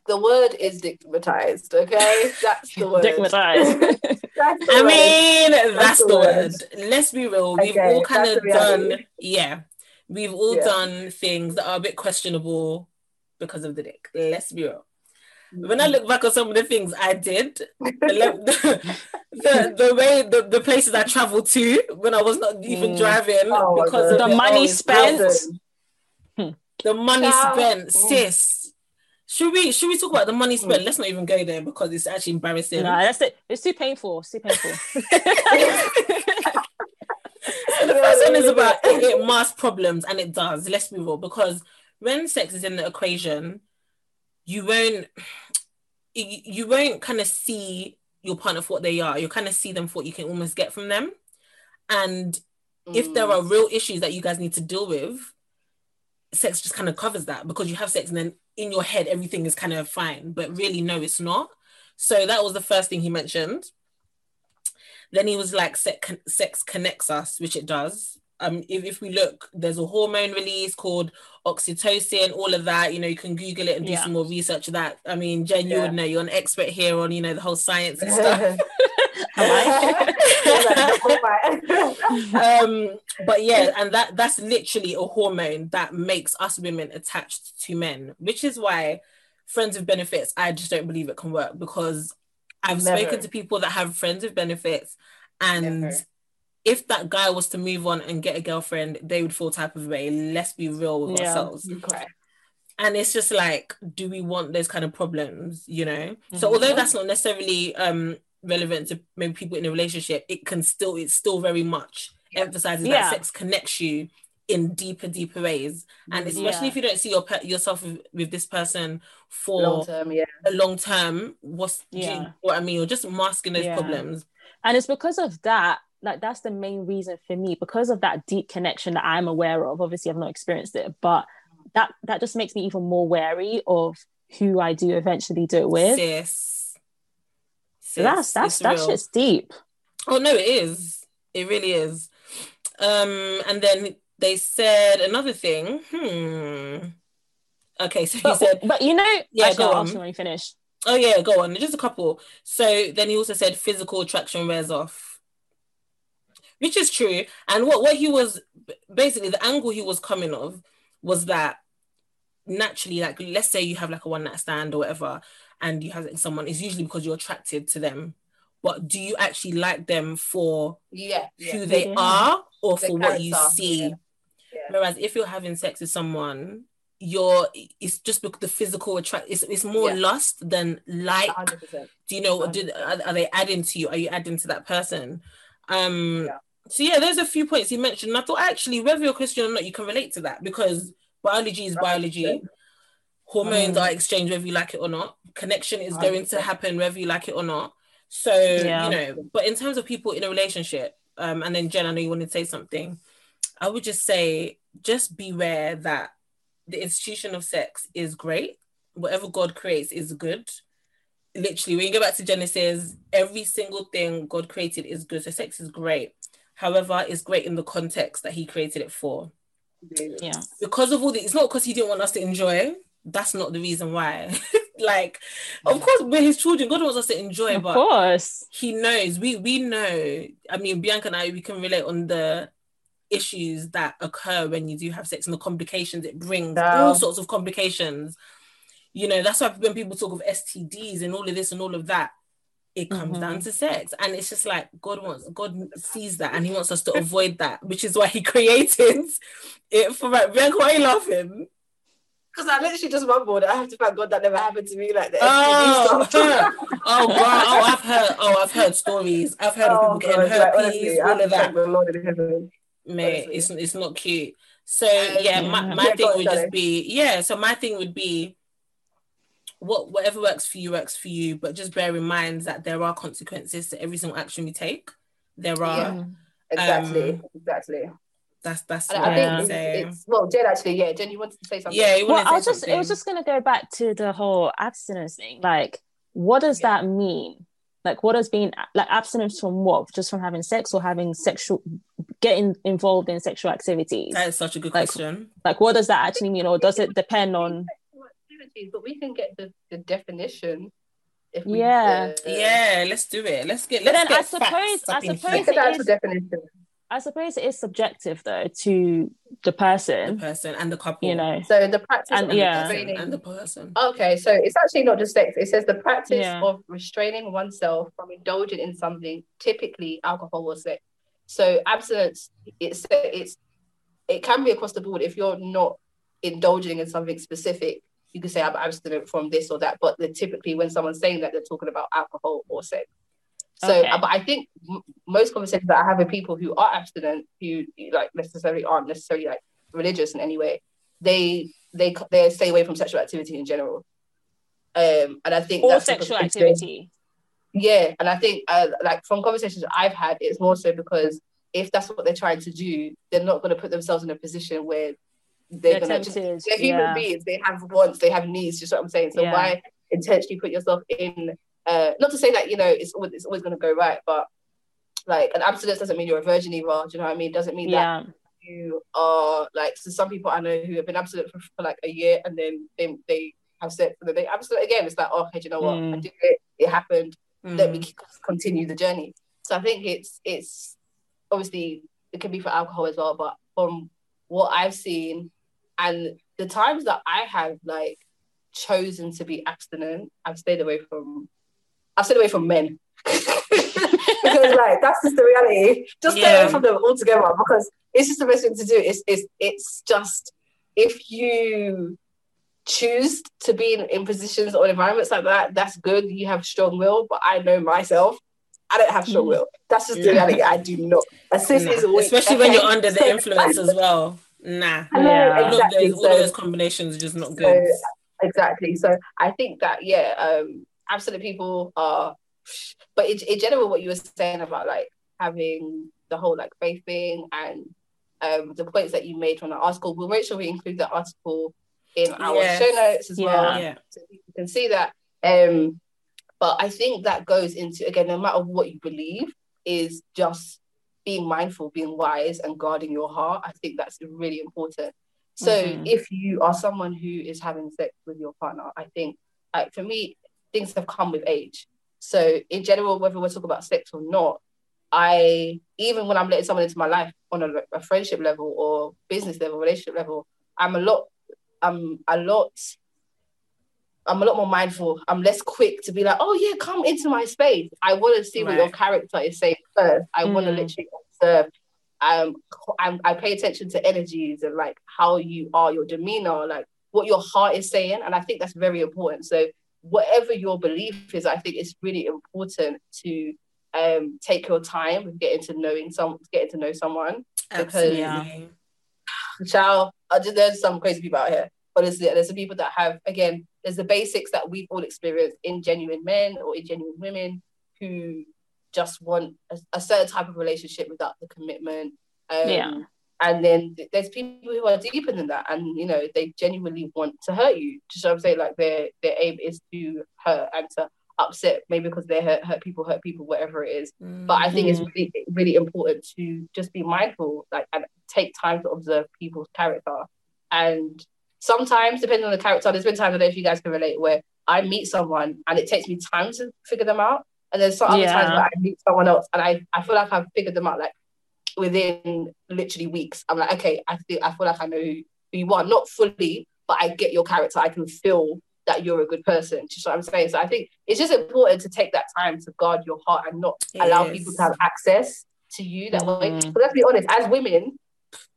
the word is stigmatized okay <laughs> that's the word Stigmatized. <laughs> That's the I word. mean, that's, the the word. word. Let's be real. We've Okay, all kind of done, yeah, we've all Yeah. done things that are a bit questionable because of the dick. Let's be real. When Mm-hmm. I look back on some of the things I did, <laughs> the, the, the, the way, the, the places I traveled to when I was not even Mm. driving Oh because of The it, money oh, spent. awful. The money Child. spent, Mm. sis. Should we should we talk about the money spent? Let's not even go there because it's actually embarrassing. Nah, that's it. It's too painful. It's too painful. So <laughs> <laughs> the first one is about <laughs> it, masks problems, and it does. Let's be real, because when sex is in the equation, you won't you, won't kind of see your partner for what they are. You'll kind of see them for what you can almost get from them. And if there Mm. are real issues that you guys need to deal with, sex just kind of covers that because you have sex and then in your head everything is kind of fine, but really no, it's not. So that was the first thing he mentioned. Then he was like, sex, sex connects us, which it does. Um, if, if we look, there's a hormone release called oxytocin, all of that. You know, you can Google it and do Yeah. some more research of that. I mean, Jen, you Yeah. would know. You're an expert here on, you know, the whole science and stuff. <laughs> <laughs> <laughs> um but yeah and that that's literally a hormone that makes us women attached to men which is why friends with benefits i just don't believe it can work because i've Never. spoken to people that have friends with benefits and Never. if that guy was to move on and get a girlfriend they would fall type of way let's be real with Yeah. ourselves Okay. and it's just like do we want those kind of problems you know so Mhm. although that's not necessarily um relevant to maybe people in a relationship it can still it's still very much emphasizes Yeah. that sex connects you in deeper deeper ways and mm-hmm. especially Yeah. if you don't see your pe- yourself with, with this person for Long term, yeah. a long term what's do you know what i mean or just masking those Yeah. problems and it's because of that like that's the main reason for me because of that deep connection that I'm aware of. Obviously, I've not experienced it, but that that just makes me even more wary of who I do eventually do it with. Sis. So that's that's it's that real. shit's deep. Oh no, it is. It really is. Um, and then they said another thing. Hmm. Okay, so he But, said, but you know, Yeah, actually, go on. when you finish. "Oh yeah, go on." Just a couple. So then he also said, "Physical attraction wears off," which is true. And what what he was basically the angle he was coming of was that naturally, like let's say you have like a one night stand or whatever, and you have someone, it's usually because you're attracted to them. But do you actually like them for Yeah. who yeah. they Yeah. are or The for what you see. yeah. Yeah. Whereas if you're having sex with someone, you're it's just because the physical attract it's, it's more Yeah. lust than like. 100%. Do you know did are, are they adding to you? Are you adding to that person? Um Yeah. so yeah, there's a few points he mentioned. And I thought actually whether you're Christian or not, you can relate to that because biology is biology. 100%. Hormones Mm. are exchanged whether you like it or not. Connection is 100%. going to happen whether you like it or not. So Yeah. you know, but in terms of people in a relationship, um, and then Jen, I know you wanted to say something. I would just say, just beware that the institution of sex is great. Whatever God creates is good. Literally, when you go back to Genesis, every single thing God created is good. So sex is great. However, it's great in the context that He created it for. Yeah. Because of all the, it's not because He didn't want us to enjoy. That's not the reason why. <laughs> like, of course, we're His children. God wants us to enjoy, Of but course. he knows we we know i mean bianca and i we can relate on the issues that occur when you do have sex and the complications it brings Yeah. all sorts of complications you know that's why when people talk of stds and all of this and all of that it comes Mhm. down to sex and it's just like god wants god sees that and he wants us to avoid that which is why he <laughs> created it for right bianca why are you laughing Because I literally just mumbled. I have to thank God that never happened to me like that. Oh, <laughs> oh, wow. Oh, I've heard. Oh, I've heard stories. I've heard of people getting herpes, all of that. The Lord in heaven. mate honestly. it's, it's not cute so Um, yeah my, my Yeah, thing would just be yeah so my thing would be what whatever works for you works for you but just bear in mind that there are consequences to every single action we take there are Yeah. Exactly. Um, exactly. That's that's what I I think it's, it's well, Jen actually, yeah, Jen, you wanted to say something. yeah you Well, want I was say just it was just gonna go back to the whole abstinence thing. Like, what does Yeah. that mean? Like, what does being like abstinence from what? Just from having sex or having sexual, getting involved in sexual activities? that is such a good like, question Like, what does that actually mean, or does it depend on? activities, but we can get the, the definition. If we, Yeah. uh, yeah let's do it let's get let's then I suppose- I suppose Look here. at the is- definition. I suppose it is subjective though to the person, the person. person and the couple You know, So the practice And- of yeah. restraining. and the person Okay, so it's actually not just sex. It says the practice Yeah. of restraining oneself from indulging in something, typically alcohol or sex. So abstinence, it's it's it can be across the board. If you're not indulging in something specific, you can say I'm abstinent from this or that. But they're typically, when someone's saying that, they're talking about alcohol or sex. So, Okay. uh, but I think m- most conversations that I have with people who are abstinent, who like necessarily aren't necessarily like religious in any way, they they they stay away from sexual activity in general. Um, and I think that's sexual activity. Yeah, and I think uh, like from conversations I've had, it's more so because if that's what they're trying to do, they're not going to put themselves in a position where they're, They're going to just they're human yeah. beings. They have wants, they have needs. Just what I'm saying. So Yeah. why intentionally put yourself in? Uh, not to say that you know it's always it's always going to go right, but like an abstinence doesn't mean you're a virgin either. Do you know what I mean? Doesn't mean that you are like so some people I know who have been abstinent for, for like a year and then they they have then they abstinent again. It's like, oh, hey, do you know what? I Mm. did it. It happened. Let me Mm. continue the journey. So I think it's it's obviously it can be for alcohol as well, but from what I've seen and the times that I have like chosen to be abstinent, I've stayed away from I've stayed away from men. <laughs> because like that's just the reality. Just stay Yeah. away from them altogether because it's just the best thing to do. It's it's it's just if you choose to be in, in positions or environments like that, that's good. You have strong will, but I know myself. I don't have strong Mhm. will. That's just the reality. I do not. A sis Nah. is weak, especially when okay? you're under the <laughs> influence as well nah I know, Yeah. all, exactly. those, all So- those combinations are just not so good exactly so i think that yeah um absolute people are but in, in general what you were saying about like having the whole like faith thing and um, the points that you made from the article. We'll make sure we include the article in our Yes. show notes as Yeah. well, Yeah. so people can see that. Um, but I think that goes into again, no matter what you believe, is just being mindful, being wise, and guarding your heart. I think that's really important. So Mhm. if you are someone who is having sex with your partner, I think like for me, things have come with age. So in general, whether we're talking about sex or not, I even when I'm letting someone into my life on a, a friendship level or business level, relationship level, I'm a lot, I'm a lot, I'm a lot more mindful. I'm less quick to be like, oh yeah, come into my space. I want to see what your character is saying first. I want to Mm. literally observe. Um, I'm, I pay attention to energies and like how you are, your demeanor, like what your heart is saying, and I think that's very important. So whatever your belief is, I think it's really important to um take your time with getting to knowing some getting to know someone. Absolutely. Yeah. Child, I just there's some crazy people out here. Honestly, there's some people that have again, there's the basics that we've all experienced in genuine men or in genuine women who just want a, a certain type of relationship without the commitment. Um, Yeah. And then there's people who are deeper than that, and you know they genuinely want to hurt you. Just I'm saying, like their their aim is to hurt and to upset, maybe because they hurt, hurt people, hurt people, whatever it is. But I think it's mm-hmm. really, really important to just be mindful, like, and take time to observe people's character. And sometimes, depending on the character, there's been times I don't know if you guys can relate where I meet someone and it takes me time to figure them out. And there's some other times where I meet someone else and I, I feel like I've figured them out like within literally weeks. I'm like, okay, I feel I feel like I know who, you are, not fully, but I get your character. I can feel that you're a good person. Do you know what I'm saying? So I think it's just important to take that time to guard your heart and not allow people to have access to you that way. Mhm. But let's be honest, as women,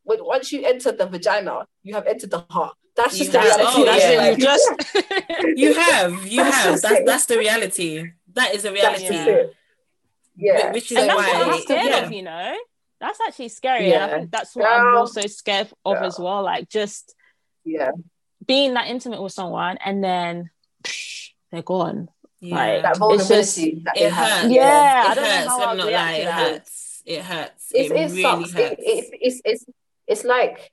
when once you enter the vagina, you have entered the heart. That's just You the have. reality. Oh, That's yeah. it. You just <laughs> You have, you That's have. That's it. that's the reality. That is a reality. Yeah. Which is and that's why, what I'm scared yeah. of, you know. That's actually scary, and I think that's what I'm also scared of as well. Like just yeah. being that intimate with someone, and then psh, they're gone. Yeah. Like, That It's vulnerability that it have. hurts. Yeah, I it don't know hurts. how I'd me not react lie. to It hurts. It hurts. It's, it it really sucks. hurts. It, it's, it's, it's, it's like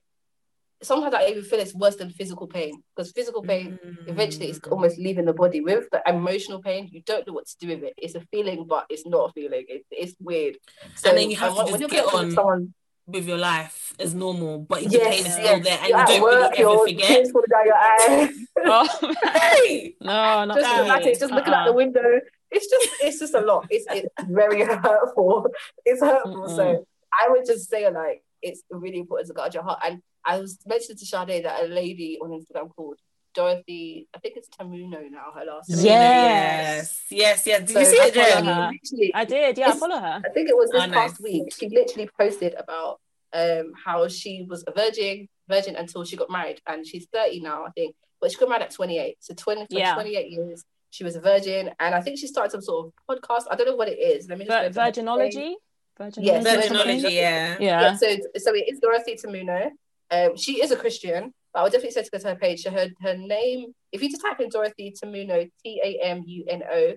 sometimes I even feel it's worse than physical pain because physical pain eventually it's Mm. almost leaving the body. With the emotional pain, you don't know what to do with it. It's a feeling, but it's not a feeling. It, it's weird. So And then you have to when, just you're get on. with someone, with your life as normal, but the yes, pain is still yes, there, and you're you don't work, really ever your forget. tears falling down your eyes. <laughs> Oh Hey! no, not just for me. imagine, just looking out the Uh-uh. window. It's just, it's just a lot. It's, it's very hurtful. It's hurtful. So I would just say, like, it's really important to guard your heart. And I was mentioning to Sade that a lady on Instagram called Dorothy, I think it's Tamuno now, her last name. Yes. yes, yes, yes. Did So you see I it, Jen? I did. Yeah, I follow her. I think it was this Oh, past nice. week. She literally posted about um how she was a virgin, virgin until she got married, and she's thirty now, I think. But she got married at twenty eight. So twenty for Yeah. twenty eight years, she was a virgin, and I think she started some sort of podcast. I don't know what it is. Let me just Vir- go to her page. Virginology. Virginology. Yes, Virginology, yeah. Yeah. Yeah, so so it is Dorothy Tamuno. Um, she is a Christian, but I would definitely say to go to her page. So her her name, if you just type in Dorothy Tamuno, T A M U N O,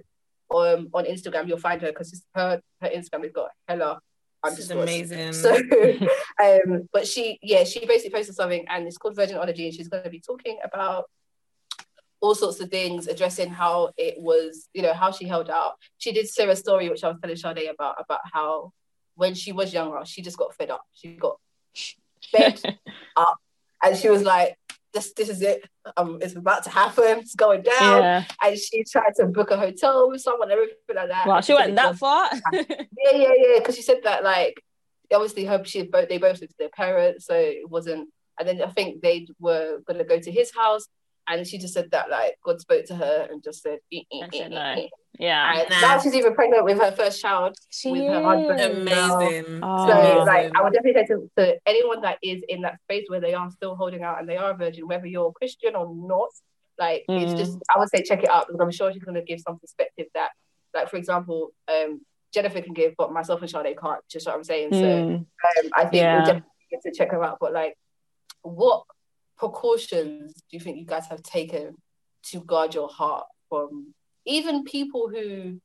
um, on Instagram, you'll find her because her her Instagram has got hella This amazing. So, <laughs> um, but she, yeah, she basically posted something, and it's called Virginology, and she's going to be talking about all sorts of things, addressing how it was, you know, how she held out. She did share a story which I was telling Sade about, about how when she was younger, she just got fed up. She got <laughs> up, and she was like, "This, this is it. Um, it's about to happen. It's going down." yeah. And she tried to book a hotel with someone, everything like that. Wow, And she went that was- far. yeah, yeah, yeah. Because she said that like obviously her she both they both lived with their parents, so it wasn't. And then I think they were gonna go to his house, and she just said that like God spoke to her and just said, "Eh, eh, And said eh, no. eh." yeah. and now she's even pregnant with her first child. She with her husband. is. amazing. Oh. So amazing. like I would definitely say to, to anyone that is in that space where they are still holding out and they are a virgin, whether you're Christian or not, like it's Mm. just I would say check it out because I'm sure she's gonna give some perspective that, like for example, um Jennifer can give, but myself and Sade can't. Just what I'm saying. So Mm. um, I think Yeah. we'll definitely get to check her out. But like, what precautions do you think you guys have taken to guard your heart from even people who,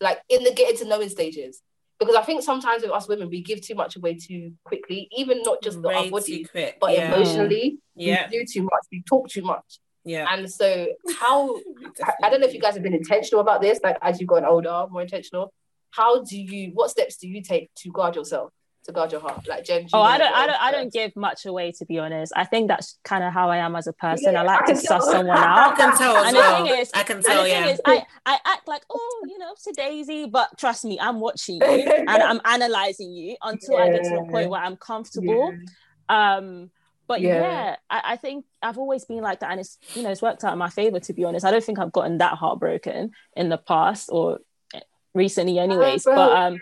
like, in the getting to knowing stages? because I think sometimes with us women we give too much away too quickly, even not just Way our body, but yeah. emotionally Yeah. we do too much, we talk too much. Yeah. And so how <laughs> I- I don't know if you guys have been intentional about this, like as you've gotten older, more intentional. How do you what steps do you take to guard yourself, to guard your heart? Like Jen, Oh, I don't, I don't, I don't give much away to be honest. I think that's kind of how I am as a person. Yeah, I like I to suss tell. someone <laughs> I out. can tell And the well. thing is- I can tell, the yeah. is, I, I act like, oh, you know, to Daisy, but trust me, I'm watching you and <laughs> I'm analyzing you until I get to a point where I'm comfortable. Um, but Yeah. yeah, I, I think I've always been like that, and it's you know it's worked out in my favor. To be honest, I don't think I've gotten that heartbroken in the past or recently, anyways. But um,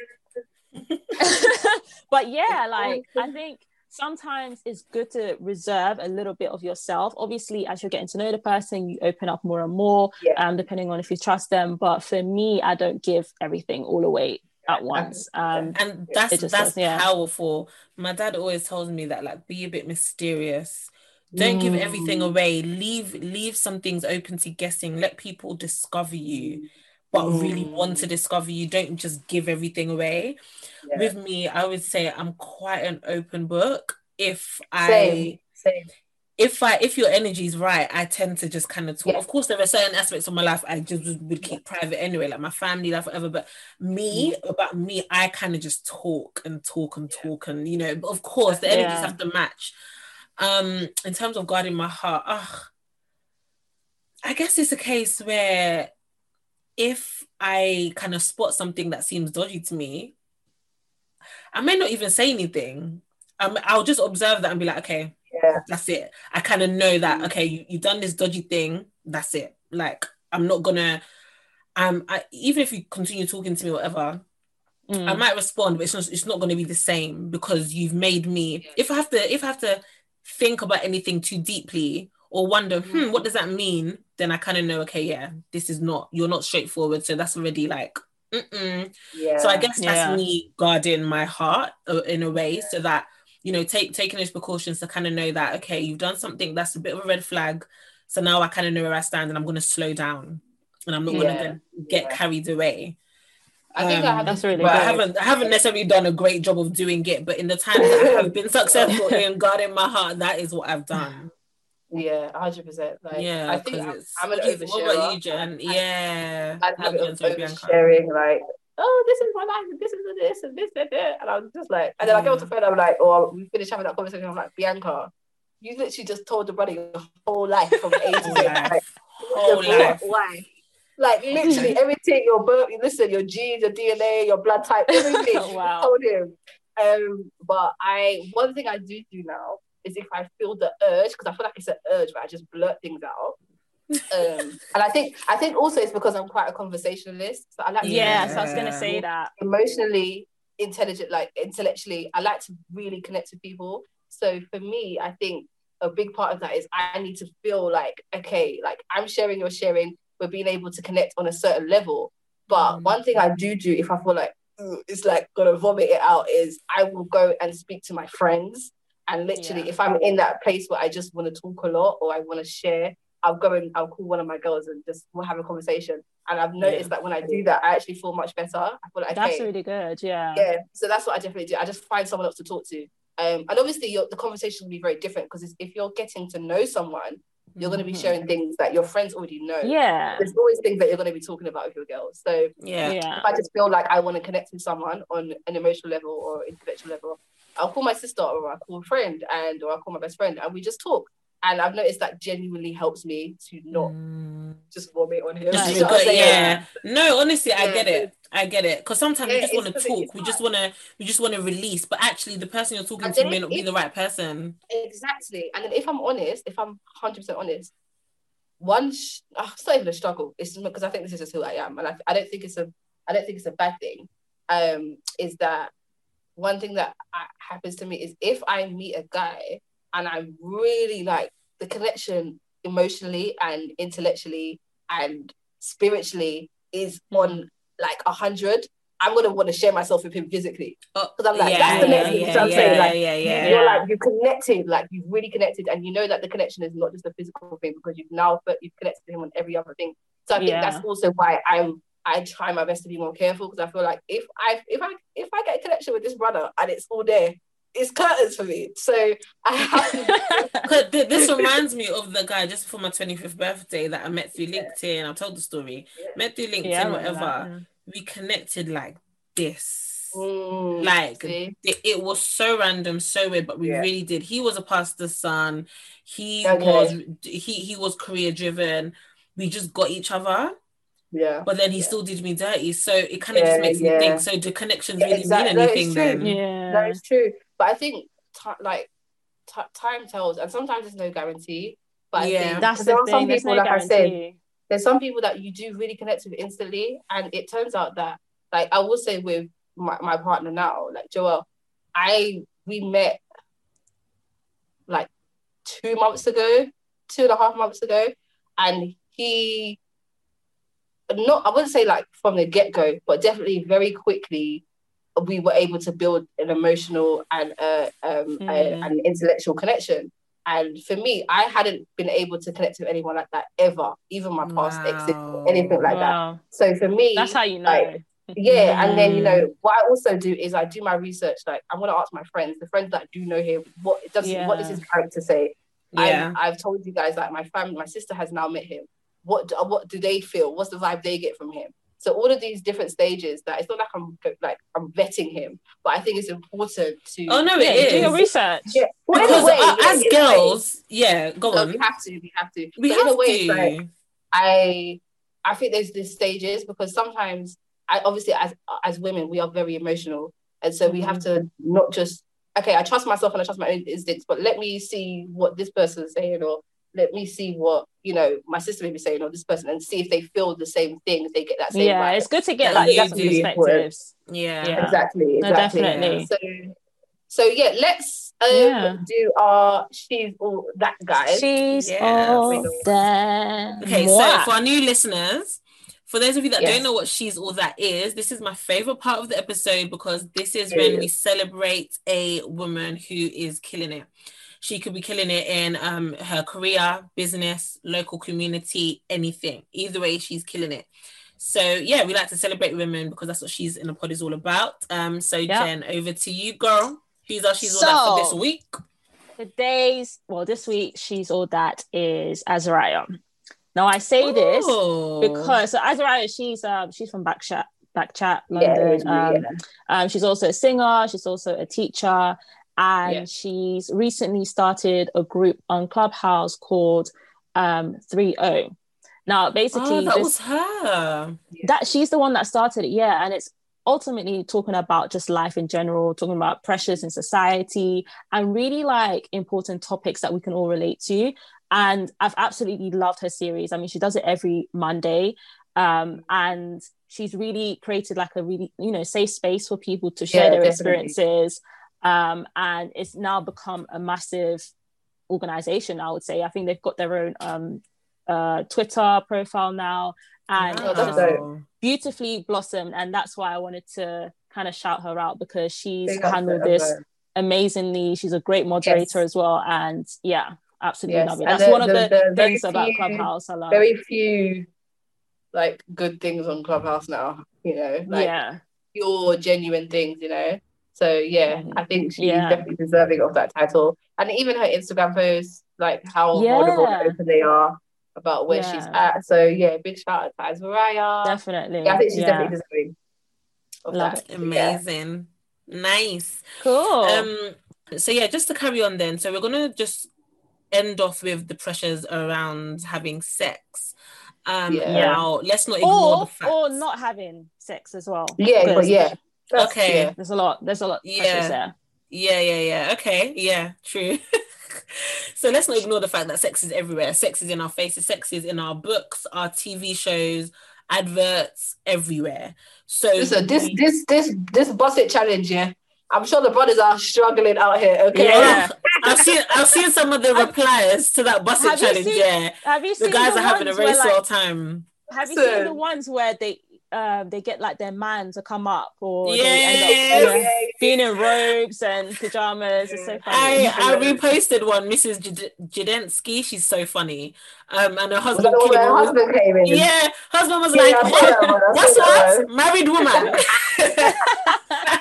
<laughs> but yeah, like I think sometimes it's good to reserve a little bit of yourself. Obviously, as you're getting to know the person, you open up more and more, Yeah. um, depending on if you trust them. But for me, I don't give everything all away at once. Um, and that's just that's does, yeah. powerful. My dad always tells me that like be a bit mysterious. Don't give Mm. everything away. Leave leave some things open to guessing. Let people discover you, but really want to discover you. Don't just give everything away. Yeah. With me, I would say I'm quite an open book. If I Same, same. if I if your energy is right, I tend to just kind of talk. Yeah. Of course, there are certain aspects of my life I just would, keep private anyway, like my family life, whatever. But me, Mm. about me, I kind of just talk and talk and talk, and you know, but of course, the energies Yeah. have to match. Um, in terms of guarding my heart, ugh, I guess it's a case where if I kind of spot something that seems dodgy to me, I may not even say anything. Um, I'll just observe that and be like, okay, Yeah. that's it. I kind of know that okay, you, you've done this dodgy thing. That's it. Like I'm not gonna. Um, I, even if you continue talking to me, whatever, mm. I might respond, but it's not. It's not going to be the same because you've made me. If I have to, if I have to think about anything too deeply or wonder, hmm, what does that mean? Then I kind of know, okay, yeah, this is not. You're not straightforward, so that's already like. Mm-mm. Yeah. So I guess that's Yeah. me guarding my heart uh, in a way, so that you know, take taking those precautions to kind of know that okay, you've done something that's a bit of a red flag. So now I kind of know where I stand, and I'm going to slow down, and I'm not Yeah. going to get Yeah. carried away. I think I Um, have That's this- really But I good. haven't I haven't necessarily done a great job of doing it. But in the time that I have been <laughs> successful in guarding my heart, that is what I've done. Yeah, hundred percent. Like yeah, I think I'm, I'm an what about you, Jen? Yeah, I'd have it Love of Jen, sorry, Bianca. oversharing, like, oh, this is my life, and this is this, and this, and that. And I was just like, and then I get off the phone, I'm like, oh, we finish having that conversation, I'm like, Bianca, you literally just told the brother your whole life from A to <laughs> Whole Z. life. Like, Whole life. Why? Like literally <laughs> everything, your birth, listen, your genes, your DNA, your blood type, everything. <laughs> Wow. I told him. Um, but I one thing I do do now is if I feel the urge, because I feel like it's an urge, but I just blurt things out. <laughs> Um, and I think I think also it's because I'm quite a conversationalist. So I like to yeah, so I was gonna say that. emotionally intelligent, like intellectually, I like to really connect with people. So for me, I think a big part of that is I need to feel like, okay, like I'm sharing, you're sharing, we're being able to connect on a certain level. But Mm. one thing I do do if I feel like it's like gonna vomit it out is I will go and speak to my friends. And literally, Yeah. if I'm in that place where I just want to talk a lot or I want to share, I'll go and I'll call one of my girls and just we'll have a conversation. And I've noticed that when I do that, I actually feel much better. I feel like That's okay, really good. Yeah. yeah so that's what i definitely do i just find someone else to talk to um and obviously your, the conversation will be very different because if you're getting to know someone you're going to be Mhm. sharing things that your friends already know Yeah. there's always things that you're going to be talking about with your girls so Yeah. Yeah. if i just feel like i want to connect with someone on an emotional level or intellectual level i'll call my sister or i'll call a friend and or i'll call my best friend and we just talk and i've noticed that genuinely helps me to not Mm. just vomit on him Just You be know what I'm good, saying? yeah. No, honestly, I get it. I get it. Because sometimes we just want to talk. We just want to. We just want to release. But actually, the person you're talking to then may if- not be the right person. Exactly. And then if I'm honest, if I'm 100% honest, one, sh- oh, it's not even a struggle. It's because I think this is just who I am. And I, I don't think it's a, I don't think it's a bad thing. Um, is that one thing that happens to me is if I meet a guy and I'm really like the connection emotionally and intellectually and spiritually is on like a hundred, I'm gonna want to share myself with him physically. Oh, because I'm like, yeah, that's the yeah, next thing, yeah, you I'm yeah, saying? yeah, Like, yeah, yeah, you're Yeah. like you've connected, like you've really connected, and you know that the connection is not just a physical thing because you've now but you've connected to him on every other thing. So I think Yeah. that's also why I'm I try my best to be more careful because I feel like if I if I if I get a connection with this brother and it's all there, it's curtains for me. So I have to <laughs> <laughs> 'Cause this reminds me of the guy just for my 25th birthday that I met through LinkedIn. I've told the story. Met through LinkedIn, Yeah, whatever. that, We connected like this. Mm, Like it, it was so random, so weird, but we Yeah. really did. He was a pastor's son. He Okay. was he he was career driven. We just got each other, yeah. but then he Yeah. still did me dirty. So it kind of Yeah, just makes yeah. me think. So do connections Yeah, really exactly. mean anything true. then? Yeah. That is true. But I think ti like ti time tells, and sometimes there's no guarantee. But I Yeah. think That's there the are some thing. There's people, no like I said, guarantee. there's some people that you do really connect with instantly, and it turns out that, like I will say with my, my partner now, like Joel, I we met like two months ago, two and a half months ago, and he not I wouldn't say like from the get go, but definitely very quickly we were able to build an emotional and uh, um, a- Mm. an intellectual connection. And for me, I hadn't been able to connect with anyone like that ever, even my past exes, Wow. anything like that. So for me, That's how you know. like, <laughs> yeah, and then you Mm. know what I also do is I do my research. Like I'm gonna ask my friends, the friends that do know him, what does what does Yeah. his character say? Yeah. I've, I've told you guys like my family, my sister has now met him. What do, what do they feel? What's the vibe they get from him? So all of these different stages that it's not like I'm like I'm vetting him, but I think it's important to. Oh no, yeah, it do your research. Yeah. Well, Because way, uh, yeah, as a way. girls, yeah, go No, on. we have to. We have to. We But have in a way, to. like I I think there's these stages because sometimes I obviously as as women we are very emotional and so we have to not just okay I trust myself and I trust my own instincts but let me see what this person's saying or let me see what you know my sister may be saying or this person and see if they feel the same thing if they get that same Yeah, vibe. it's good to get Yeah, like different perspectives. yeah. Yeah. exactly No, definitely. so so yeah let's um, Yeah. do our she's all that guys She's Yes. all that. Okay, Moi. so for our new listeners, for those of you that Yes. don't know what She's All That is, this is my favorite part of the episode because this is Yeah. when we celebrate a woman who is killing it. She could be killing it in um, her career, business, local community, anything. Either way, she's killing it. So yeah, we like to celebrate women because that's what she's in the pod is all about. Um, so Yeah. Jen, over to you, girl. Who's our she's all that for this week? Today's well, this week she's all that is Azariah. Now I say this Oh. because so Azariah, she's um she's from Backchat, Backchat, Yeah, London. originally, um, yeah. um, she's also a singer. She's also a teacher, and Yeah. she's recently started a group on Clubhouse called um Three O. Now, basically, Oh, that this- was her. that she's the one that started it yeah and it's ultimately talking about just life in general talking about pressures in society and really like important topics that we can all relate to and i've absolutely loved her series i mean she does it every monday um, and she's really created like a really you know safe space for people to share Yeah, their definitely. experiences um, and it's now become a massive organization i would say. I think they've got their own um, uh, twitter profile now. And it's just beautifully blossomed. And that's why i wanted to kind of shout her out because she's Big handled this her. amazingly. She's a great moderator Yes. as well. And yeah absolutely Yes, love it. That's the- one of the- the, the things about few- clubhouse i love. very few like good things on Clubhouse now, you know, like yeah. pure genuine things, you know. So yeah, Mhm. I think she's Yeah. definitely deserving of that title. And even her Instagram posts, like how vulnerable Yeah. and open they are about where she's at. So yeah, big shout out to Azariah. definitely Yeah, I think she's yeah. definitely deserving of Love that. it. So, yeah. Amazing. Nice. cool Um so yeah, just to carry on then. So we're gonna just end off with the pressures around having sex. Um Yeah. now let's not ignore the or fact. or not having sex as well Yeah, but yeah. That's- Okay. yeah. there's a lot there's a lot Yeah. there Yeah, yeah, yeah. Okay, yeah, true. <laughs> so let's not ignore the fact that sex is everywhere. Sex is in our faces, sex is in our books, our TV shows, adverts, everywhere. So Listen, this we- this this this Buss It challenge, yeah. I'm sure the brothers are struggling out here. Okay. Yeah. I've seen I've seen some of the <laughs> replies to that Buss It challenge. seen- yeah, have you the seen guys the are having a ones very where, like, swell time. Have you seen the ones where they um, they get like their man to come up, or Yeah. they end up yeah, being in robes and pajamas. It's so funny. I, I reposted one, Mrs. Jid- Jidensky. She's so funny. Um, and her husband that the one came her on- husband came in? Yeah, husband was Yeah, like, I saw that one, I "What's that what? Married woman." <laughs> <laughs>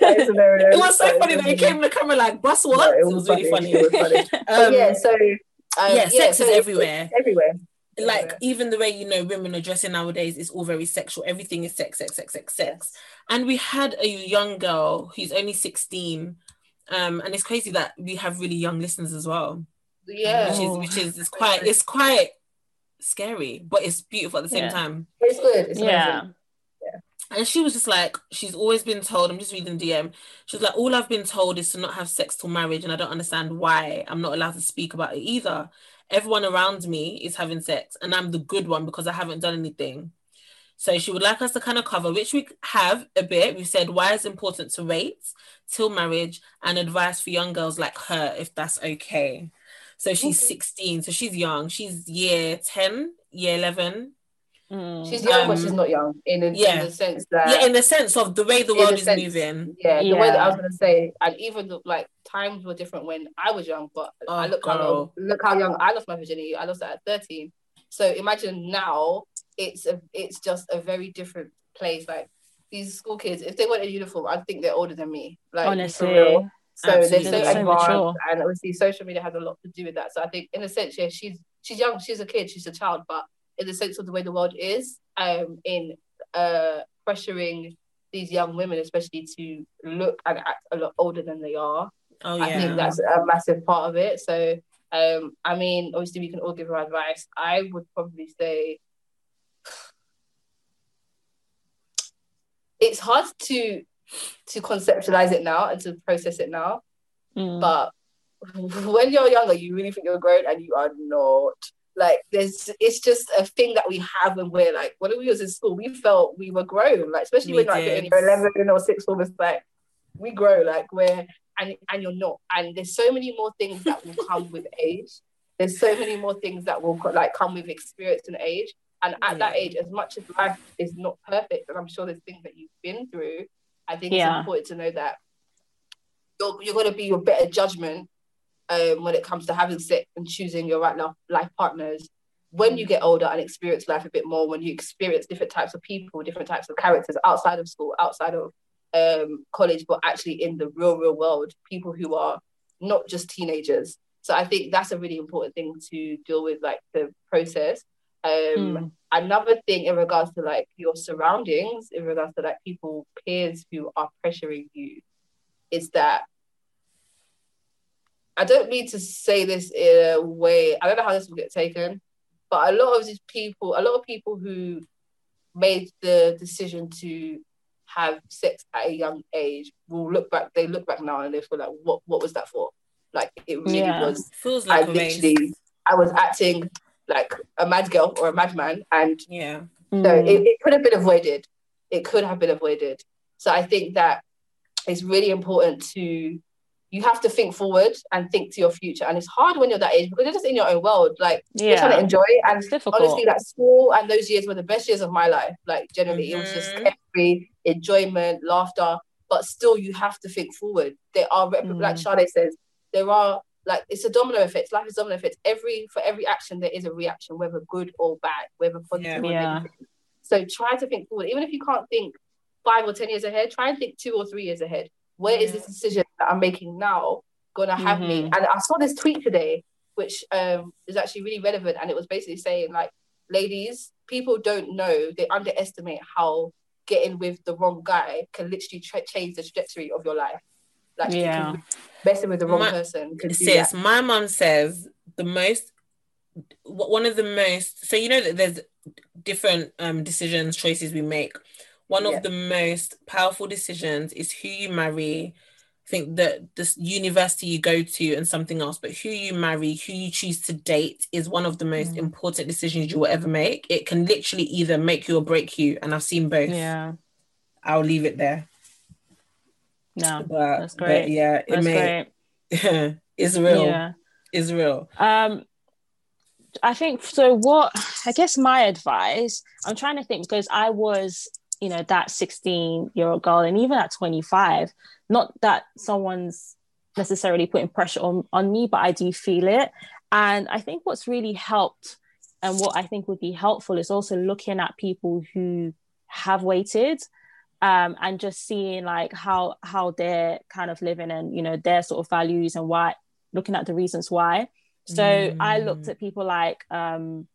That is it was so That is funny that he came in the camera like, "Bus what?" No, it, was really funny. It was funny. <laughs> Um, yeah, so um, yeah, sex is so everywhere. Everywhere. Like Everywhere. even the way you know women are dressing nowadays is all very sexual everything is sex sex sex sex sex and we had a young girl who's only 16 um and it's crazy that we have really young listeners as well Yeah, which is which is it's quite it's quite scary but it's beautiful at the same Yeah. time it's good. It's yeah. amazing. and she was just like she's always been told i'm just reading dm she was like all i've been told is to not have sex till marriage and i don't understand why i'm not allowed to speak about it either everyone around me is having sex and i'm the good one because i haven't done anything. So she would like us to kind of cover which we have a bit. We said why it's important to wait till marriage and advice for young girls like her if that's okay. So she's 16 so she's young. She's year 10 year 11 Mm. She's young, but Um, she's not young in, in, yeah. in the sense that yeah in the sense of the way the world is sense- moving Yeah, the way that I was gonna say, and even the, like times were different when I was young, but I Oh, look how girl. long, look how young I lost my virginity. I lost it at thirteen. So imagine now, it's a it's just a very different place. Like these school kids, if they weren't in uniform, I'd think they're older than me. Like Honestly. So they're Absolutely. so They're so advanced, mature. and obviously social media has a lot to do with that. So I think, in a sense, yeah, she's she's young, she's a kid, she's a child, but in the sense of the way the world is, um, in uh pressuring these young women, especially to look and act a lot older than they are. oh yeah I think that's a massive part of it. So, um, I mean, obviously, we can all give her advice. I would probably say it's hard to to conceptualize it now and to process it now. Mm. But <laughs> when you're younger, you really think you're grown, and you are not. Like, there's, it's just a thing that we have when we're like, when we was in school, we felt we were grown. Like, especially We when like in eleven or six form, it's like we grow. Like, we're and and you're not. And there's so many more things that will come with <laughs> age. There's so many more things that will like come with experience and age. And at that age, as much as life is not perfect, and I'm sure there's things that you've been through, I think Yeah. it's important to know that you're, you're going to be your better judgment um, when it comes to having sex and choosing your right life, life partners when you get older and experience life a bit more, when you experience different types of people, different types of characters outside of school, outside of um, college, but actually in the real, real world, people who are not just teenagers. So I think that's a really important thing to deal with, like the process. Um, Mm. Another thing in regards to like your surroundings, in regards to like people, peers who are pressuring you, is that I don't mean to say this in a way, I don't know how this will get taken, but a lot of these people, a lot of people who made the decision to have sex at a young age will look back, they look back now and they feel like, what, what was that for? Like, it really Yeah. was feels I like a race. literally, I was acting like a mad girl or a madman, and yeah so Mm. it, it could have been avoided. It could have been avoided. So I think that it's really important to you have to think forward and think to your future. And it's hard when you're that age because you're just in your own world. Like you're trying to yeah, enjoy and it's difficult. honestly, like school and those years were the best years of my life. Like generally, it was just every enjoyment, laughter. But still, you have to think forward. There are, rep- Mm. like Sade says, there are like it's a domino effect. Life is domino effect. Every for every action, there is a reaction, whether good or bad, whether positive or Yeah. negative. So try to think forward, even if you can't think five or ten years ahead. Try and think two or three years ahead. Where is this decision that I'm making now gonna have me? Mhm. And I saw this tweet today, which um, is actually really relevant, and it was basically saying like, ladies, people don't know, they underestimate how getting with the wrong guy can literally tra- change the trajectory of your life. Like, Yeah. can, messing with the wrong My- person can do sis my mom says the most one of the most so you know that there's different um decisions choices we make one Yeah. of the most powerful decisions is who you marry I think that this university you go to and something else, but who you marry, who you choose to date is one of the most Mm. important decisions you will ever make. It can literally either make you or break you, and I've seen both. yeah, I'll leave it there. no, But, That's but great. yeah, it that's may great. <laughs> it's real. Yeah. It's real. Um, I think so. What I guess my advice, I'm trying to think because I was, you know, that 16 year old girl, and even at 25, not that someone's necessarily putting pressure on, on me, but I do feel it. And I think what's really helped and what I think would be helpful is also looking at people who have waited um, and just seeing like how how they're kind of living and you know their sort of values and why looking at the reasons why so mm. i looked at people like um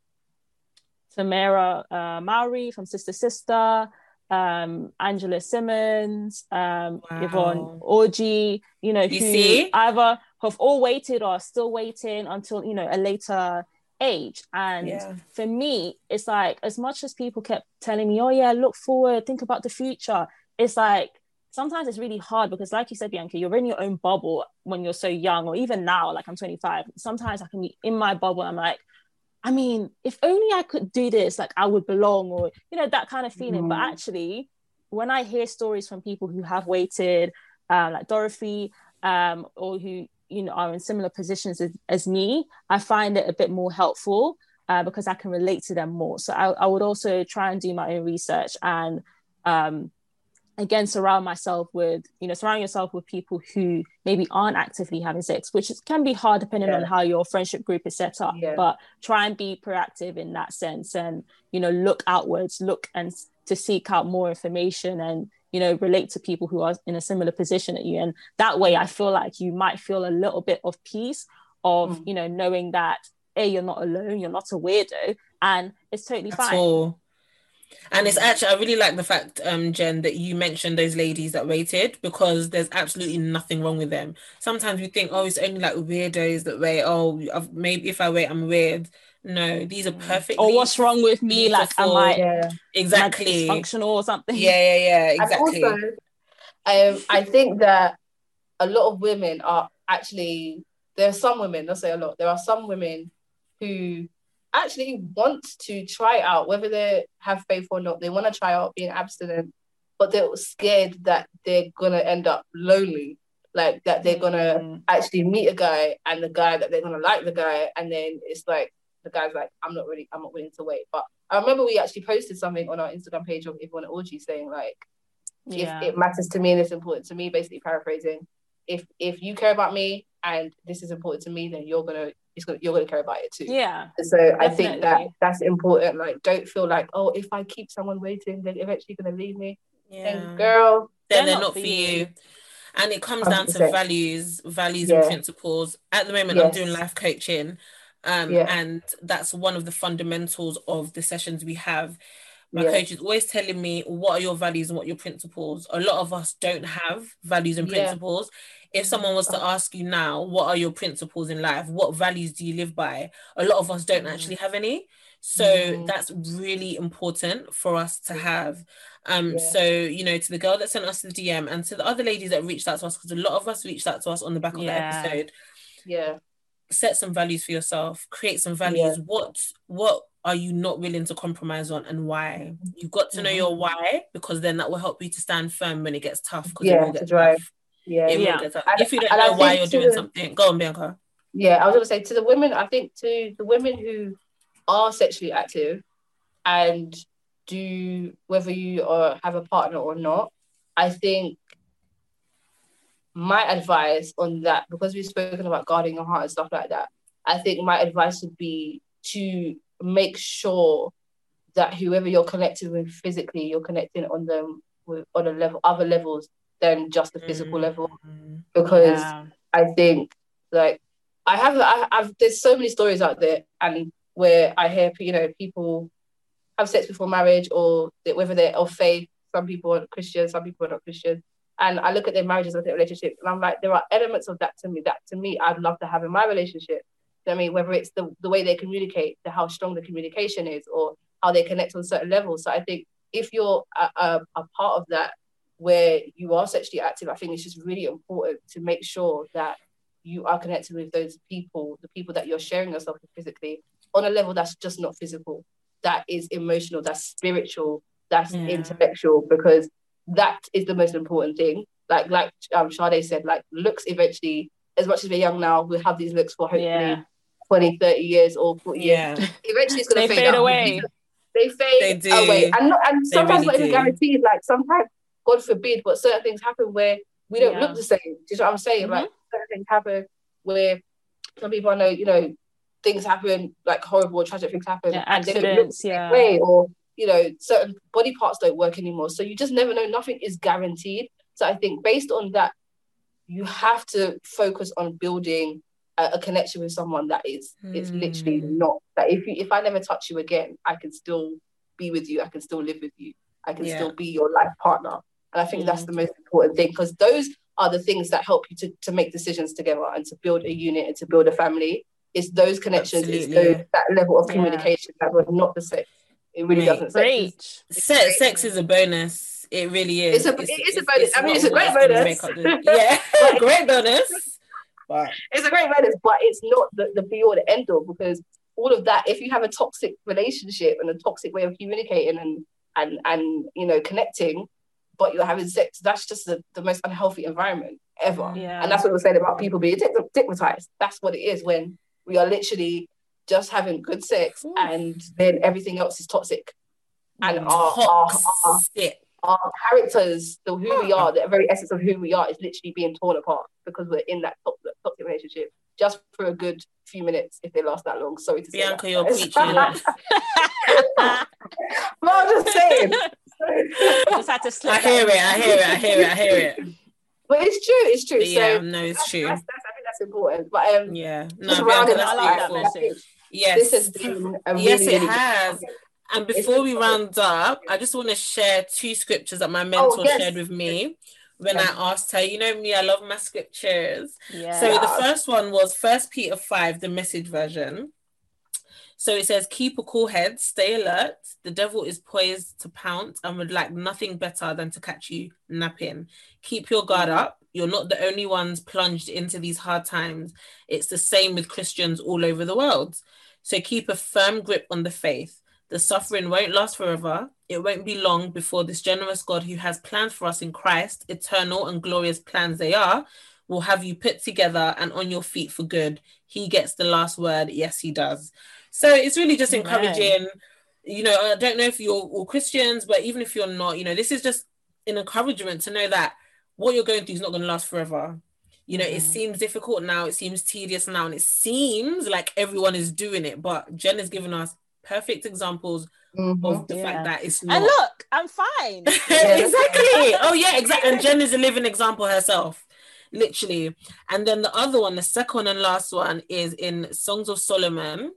Tamera uh, Mowry from Sister Sister, um, Angela Simmons, um, wow. Yvonne Orji, you know, you who see? either have all waited or are still waiting until, you know, a later age. And Yeah. for me, it's like as much as people kept telling me, oh yeah, look forward, think about the future. It's like sometimes it's really hard because, like you said, Bianca, you're in your own bubble when you're so young, or even now, like I'm 25. Sometimes I can be in my bubble. I'm like, I mean, if only I could do this, like I would belong, or you know, that kind of feeling. But actually, when I hear stories from people who have waited, uh, like Dorothy, um, or who you know are in similar positions as, as me, I find it a bit more helpful uh, because I can relate to them more. So I, I would also try and do my own research and um, again surround myself with you know surround yourself with people who maybe aren't actively having sex which can be hard depending on how your friendship group is set up Yeah. but try and be proactive in that sense and you know look outwards look and to seek out more information and you know relate to people who are in a similar position at you and that way i feel like you might feel a little bit of peace of Mm. you know knowing that a you're not alone you're not a weirdo and it's totally fine all. And it's actually, I really like the fact, um, Jen, that you mentioned those ladies that waited because there's absolutely nothing wrong with them. Sometimes we think, oh, it's only like weirdos that wait. Oh, I've, maybe if I wait, I'm weird. No, these are perfect. or what's wrong with me like am beautiful- i Yeah. Exactly. Am I dysfunctional or something Yeah, yeah, yeah, exactly. And also, um, I think that a lot of women are actually there are some women, let's say a lot, there are some women who actually want to try out whether they have faith or not. They want to try out being abstinent, but they're scared that they're gonna end up lonely. Like that they're gonna Mm. actually meet a guy and the guy that they're gonna like the guy, and then it's like the guy's like, I'm not really, I'm not willing to wait. But I remember we actually posted something on our Instagram page of Yvonne Orji saying like yeah if it matters to me and it's important to me, basically paraphrasing. If if you care about me and this is important to me, then you're gonna it's gonna you're gonna care about it too. yeah So I think that that's important. Like, don't feel like, oh, if I keep someone waiting, they're eventually gonna leave me. Yeah. And girl, then they're, not, for you. And it comes down to 100%. values, values and principles. At the moment, I'm doing life coaching, um, Yeah. and that's one of the fundamentals of the sessions we have. My Yeah. coach is always telling me what are your values and what are your principles. A lot of us don't have values and Yeah. Mm-hmm. principles. If someone was to ask you now, what are your principles in life? What values do you live by? A lot of us don't actually have any. So Mhm. that's really important for us to have. Um, Yeah. so you know, to the girl that sent us the DM and to the other ladies that reached out to us, because a lot of us reached out to us on the back of Yeah. the episode. yeah, Set some values for yourself. Create some values. What what are you not willing to compromise on, and why? Mm-hmm. You've got to know your mm-hmm. why because then that will help you to stand firm when it gets tough. Yeah, to get drive. tough. yeah, It Yeah. get if you don't and I know why you're doing the- something, go on, Bianca. yeah. I was gonna say to the women, I think to the women who are sexually active and do whether you are have a partner or not, I think my advice on that, because we've spoken about guarding your heart and stuff like that, I think my advice would be to make sure that whoever you're connected with physically, you're connecting on them with on a level other levels than just the physical level. Mm. Because yeah. I think like I have I, I've there's so many stories out there and where I hear you know people have sex before marriage or that whether they're of faith. Some people are Christian, some people are not Christian. And I look at their marriages, I look at their relationships, and I'm like, there are elements of that to me that to me I'd love to have in my relationship. You know what I mean, whether it's the, the way they communicate, the how strong the communication is, or how they connect on certain levels. So I think if you're a, a, a part of that where you are sexually active, I think it's just really important to make sure that you are connected with those people, the people that you're sharing yourself with physically, on a level that's just not physical, that is emotional, that's spiritual, that's Yeah. intellectual, because that is the most important thing. Like like um Sade said, like looks eventually, as much as we're young now, we'll have these looks for hopefully Yeah. 20, 30 years or 40 Yeah. years. <laughs> Eventually it's gonna fade, fade away. They fade They do. away. And not, and sometimes really not even do. guaranteed. Like sometimes, God forbid, but certain things happen where we don't Yeah. look the same. Do you know what I'm saying? Like mm-hmm. certain things happen where some people I know, you know, things happen, like horrible, tragic things happen, Yeah, and they don't look the yeah. way, or you know, certain body parts don't work anymore. So you just never know. Nothing is guaranteed. So I think based on that, you have to focus on building a, a connection with someone that is it's literally Hmm. not that if you if I never touch you again, I can still be with you. I can still live with you. I can Yeah. still be your life partner. And I think that's the most important thing because those are the things that help you to, to make decisions together and to build a unit and to build a family. It's those connections, it's those, that level of Yeah. communication that we're not the same. It really Mate. doesn't. Preach. Sex, sex is a bonus. It really is. It's a- it is a bonus. I mean, it's a <laughs> great bonus. yeah, great bonus. <laughs> But it's a great bonus, but it's not the, the be all the end all because all of that, if you have a toxic relationship and a toxic way of communicating and and and you know connecting, but you're having sex, that's just the, the most unhealthy environment ever. Yeah. And that's what we're saying about people being stig- stigmatized. That's what it is when we are literally just having good sex and then everything else is toxic. And our, our, our, toxic. Our characters, the who we are, the very essence of who we are is literally being torn apart because we're in that toxic, toxic relationship just for a good few minutes if they last that long. Sorry to say. Bianca, that, you're guys. preaching. <laughs> but I'm just saying. <laughs> Just had to slip I hear it. I hear it. I hear it. I hear it. <laughs> But it's true. It's true. Yeah, so no, it's true. That's, that's, I think that's important. But um, Yeah. No, just Bianca, rounding that's up, I like that message. Yes. this has been a really, yes, it really has. And before we round up, I just want to share two scriptures that my oh, mentor Oh, yes. shared with me when. I asked her. You know me, I love my scriptures. Yeah. So the first one was First Peter 5, the message version. So it says, Keep a cool head, stay alert. The devil is poised to pounce and would like nothing better than to catch you napping. Keep your guard mm-hmm. up. You're not the only ones plunged into these hard times. It's the same with Christians all over the world. So keep a firm grip on the faith. The suffering won't last forever. It won't be long before this generous God who has plans for us in Christ, eternal and glorious plans they are, will have you put together and on your feet for good. He gets the last word. Yes, he does. So it's really just encouraging. You know, I don't know if you're all Christians, but even if you're not, you know, this is just an encouragement to know that what you're going through is not going to last forever. You know, it seems difficult now, it seems tedious now, and it seems like everyone is doing it. But Jen has given us perfect examples Mhm. of the Yeah. fact that it's not. And look, I'm fine. <laughs> exactly. Oh yeah, exactly. And Jen is a living example herself, literally. And then the other one, the second and last one, is in Songs of Solomon,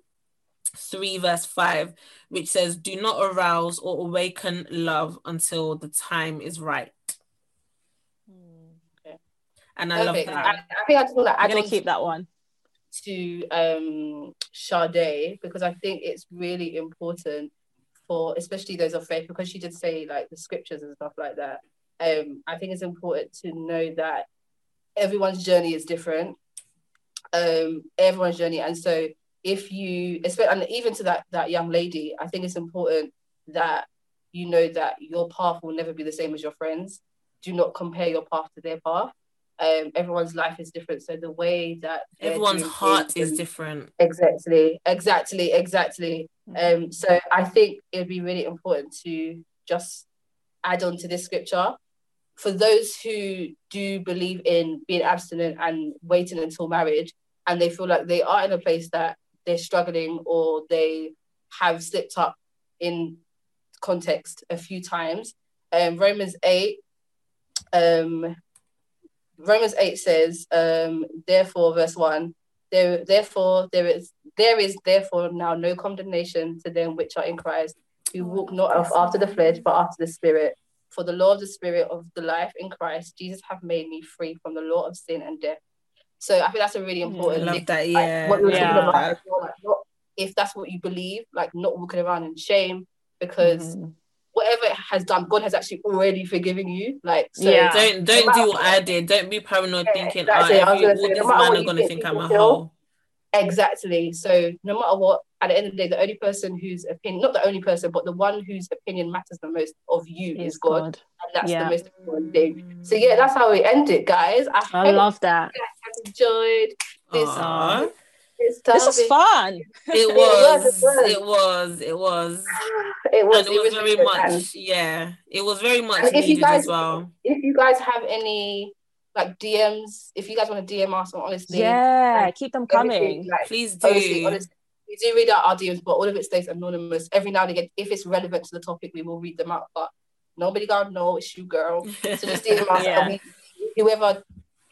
three verse five, which says, "Do not arouse or awaken love until the time is right." And I Perfect. love that. I think I just want to I'm gonna keep that one. To um Sade because I think it's really important for especially those of faith because she did say like the scriptures and stuff like that. Um, I think it's important to know that everyone's journey is different. Um, everyone's journey, and so if you, and even to that that young lady, I think it's important that you know that your path will never be the same as your friends. Do not compare your path to their path. Um, everyone's life is different, so the way that Everyone's heart is different. Exactly, exactly, exactly. Um, so I think it'd be really important to just add on to this scripture for those who do believe in being abstinent and waiting until marriage, and they feel like they are in a place that they're struggling or they have slipped up in context a few times. Um, Romans eight, um, Romans 8 says, um, therefore, verse 1, there therefore there is there is therefore now no condemnation to them which are in Christ, who walk not after the flesh, but after the spirit. For the law of the spirit of the life in Christ, Jesus have made me free from the law of sin and death. So I think that's a really I important love thing. that. Like, Yeah. what you were Yeah. about like, not, if that's what you believe, like not walking around in shame, because Mhm. Whatever it has done, God has actually already forgiven you. Like so Yeah. Don't don't No do what I did. Don't be paranoid Yeah, thinking, that's oh, it. I was every, gonna all no these men are gonna think think I'm a feel, hoe. Exactly. So no matter what, at the end of the day, the only person whose opinion, not the only person, but the one whose opinion matters the most of you is, Is God. God. And that's Yeah. the most important thing. So yeah, that's how we end it, guys. I, I love that. you guys have enjoyed this Aw. It's This is fun. <laughs> It was, was, it was. it was, it was, <sighs> It was, and it was very much, And yeah, it was very much And if you needed guys- as well. if you guys have any like DMs, if you guys want to DM us on honestly, Yeah, keep them coming. Like, Please do. honestly, honestly, we do read out our DMs, but all of it stays anonymous. Every now and again, if it's relevant to the topic, we will read them out. But nobody gonna know it's you, girl. So just DM us. <laughs> Yeah. and we, whoever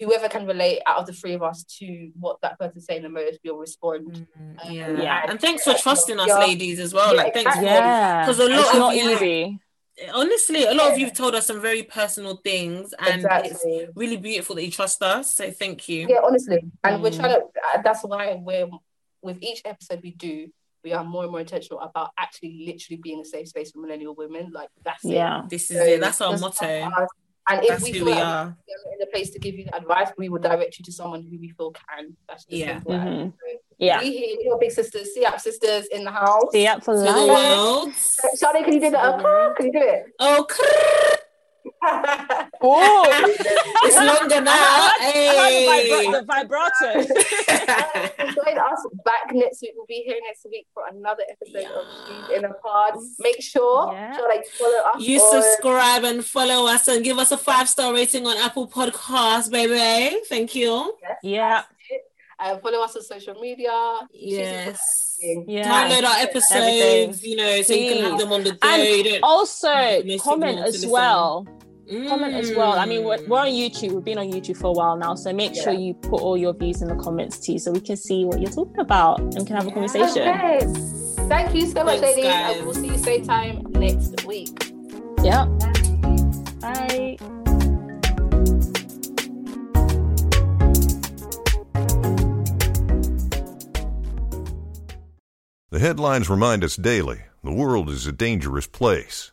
whoever can relate out of the three of us to what that person's saying the most, we'll respond. Mm, yeah. Yeah. and thanks for trusting us, Yeah. ladies, as well. Yeah, like, thanks for Yeah, because a lot it's of not you, easy. honestly, a lot of you've told us some very personal things, and it's really beautiful that you trust us. So thank you. Yeah, honestly, and we're Mm. trying to. uh, That's why we're with each episode we do. We are more and more intentional about actually, literally being a safe space for millennial women. Like that's it. Yeah. This is So it. That's our just motto. Trust us. And if That's we who feel we like are. in a place to give you advice, we will direct you to someone who we feel can. That's just Yeah. simple as. Mhm. So Yeah. We here, we are big sisters, SIAP sisters in the house. See up for To the life. world. Charlie, can you do that? Can you do it? Oh, crrr. Oh, it's longer now. I heard Hey. the, vibra- the vibrato. <laughs> Join us back next week. We'll be here next week for another episode of She's in a Pod. Make sure, Yeah. sure like follow us. You on- subscribe and follow us and give us a five star rating on Apple Podcasts, baby. Thank you. Yeah. Uh, follow us on social media. Yes. Yeah. Download our episodes, Everything. you know, so you can have them on the go. And You don't- Also, Makes comment as listen. Well. Comment as well. I mean, we're, Mm. we're on YouTube. We've been on YouTube for a while now, so make sure you put all your views in the comments too, so we can see what you're talking about and can have a conversation. Okay. Thank you so much, Thanks, ladies. guys. And we'll see you same time next week. Yeah. Bye. The headlines remind us daily the world is a dangerous place.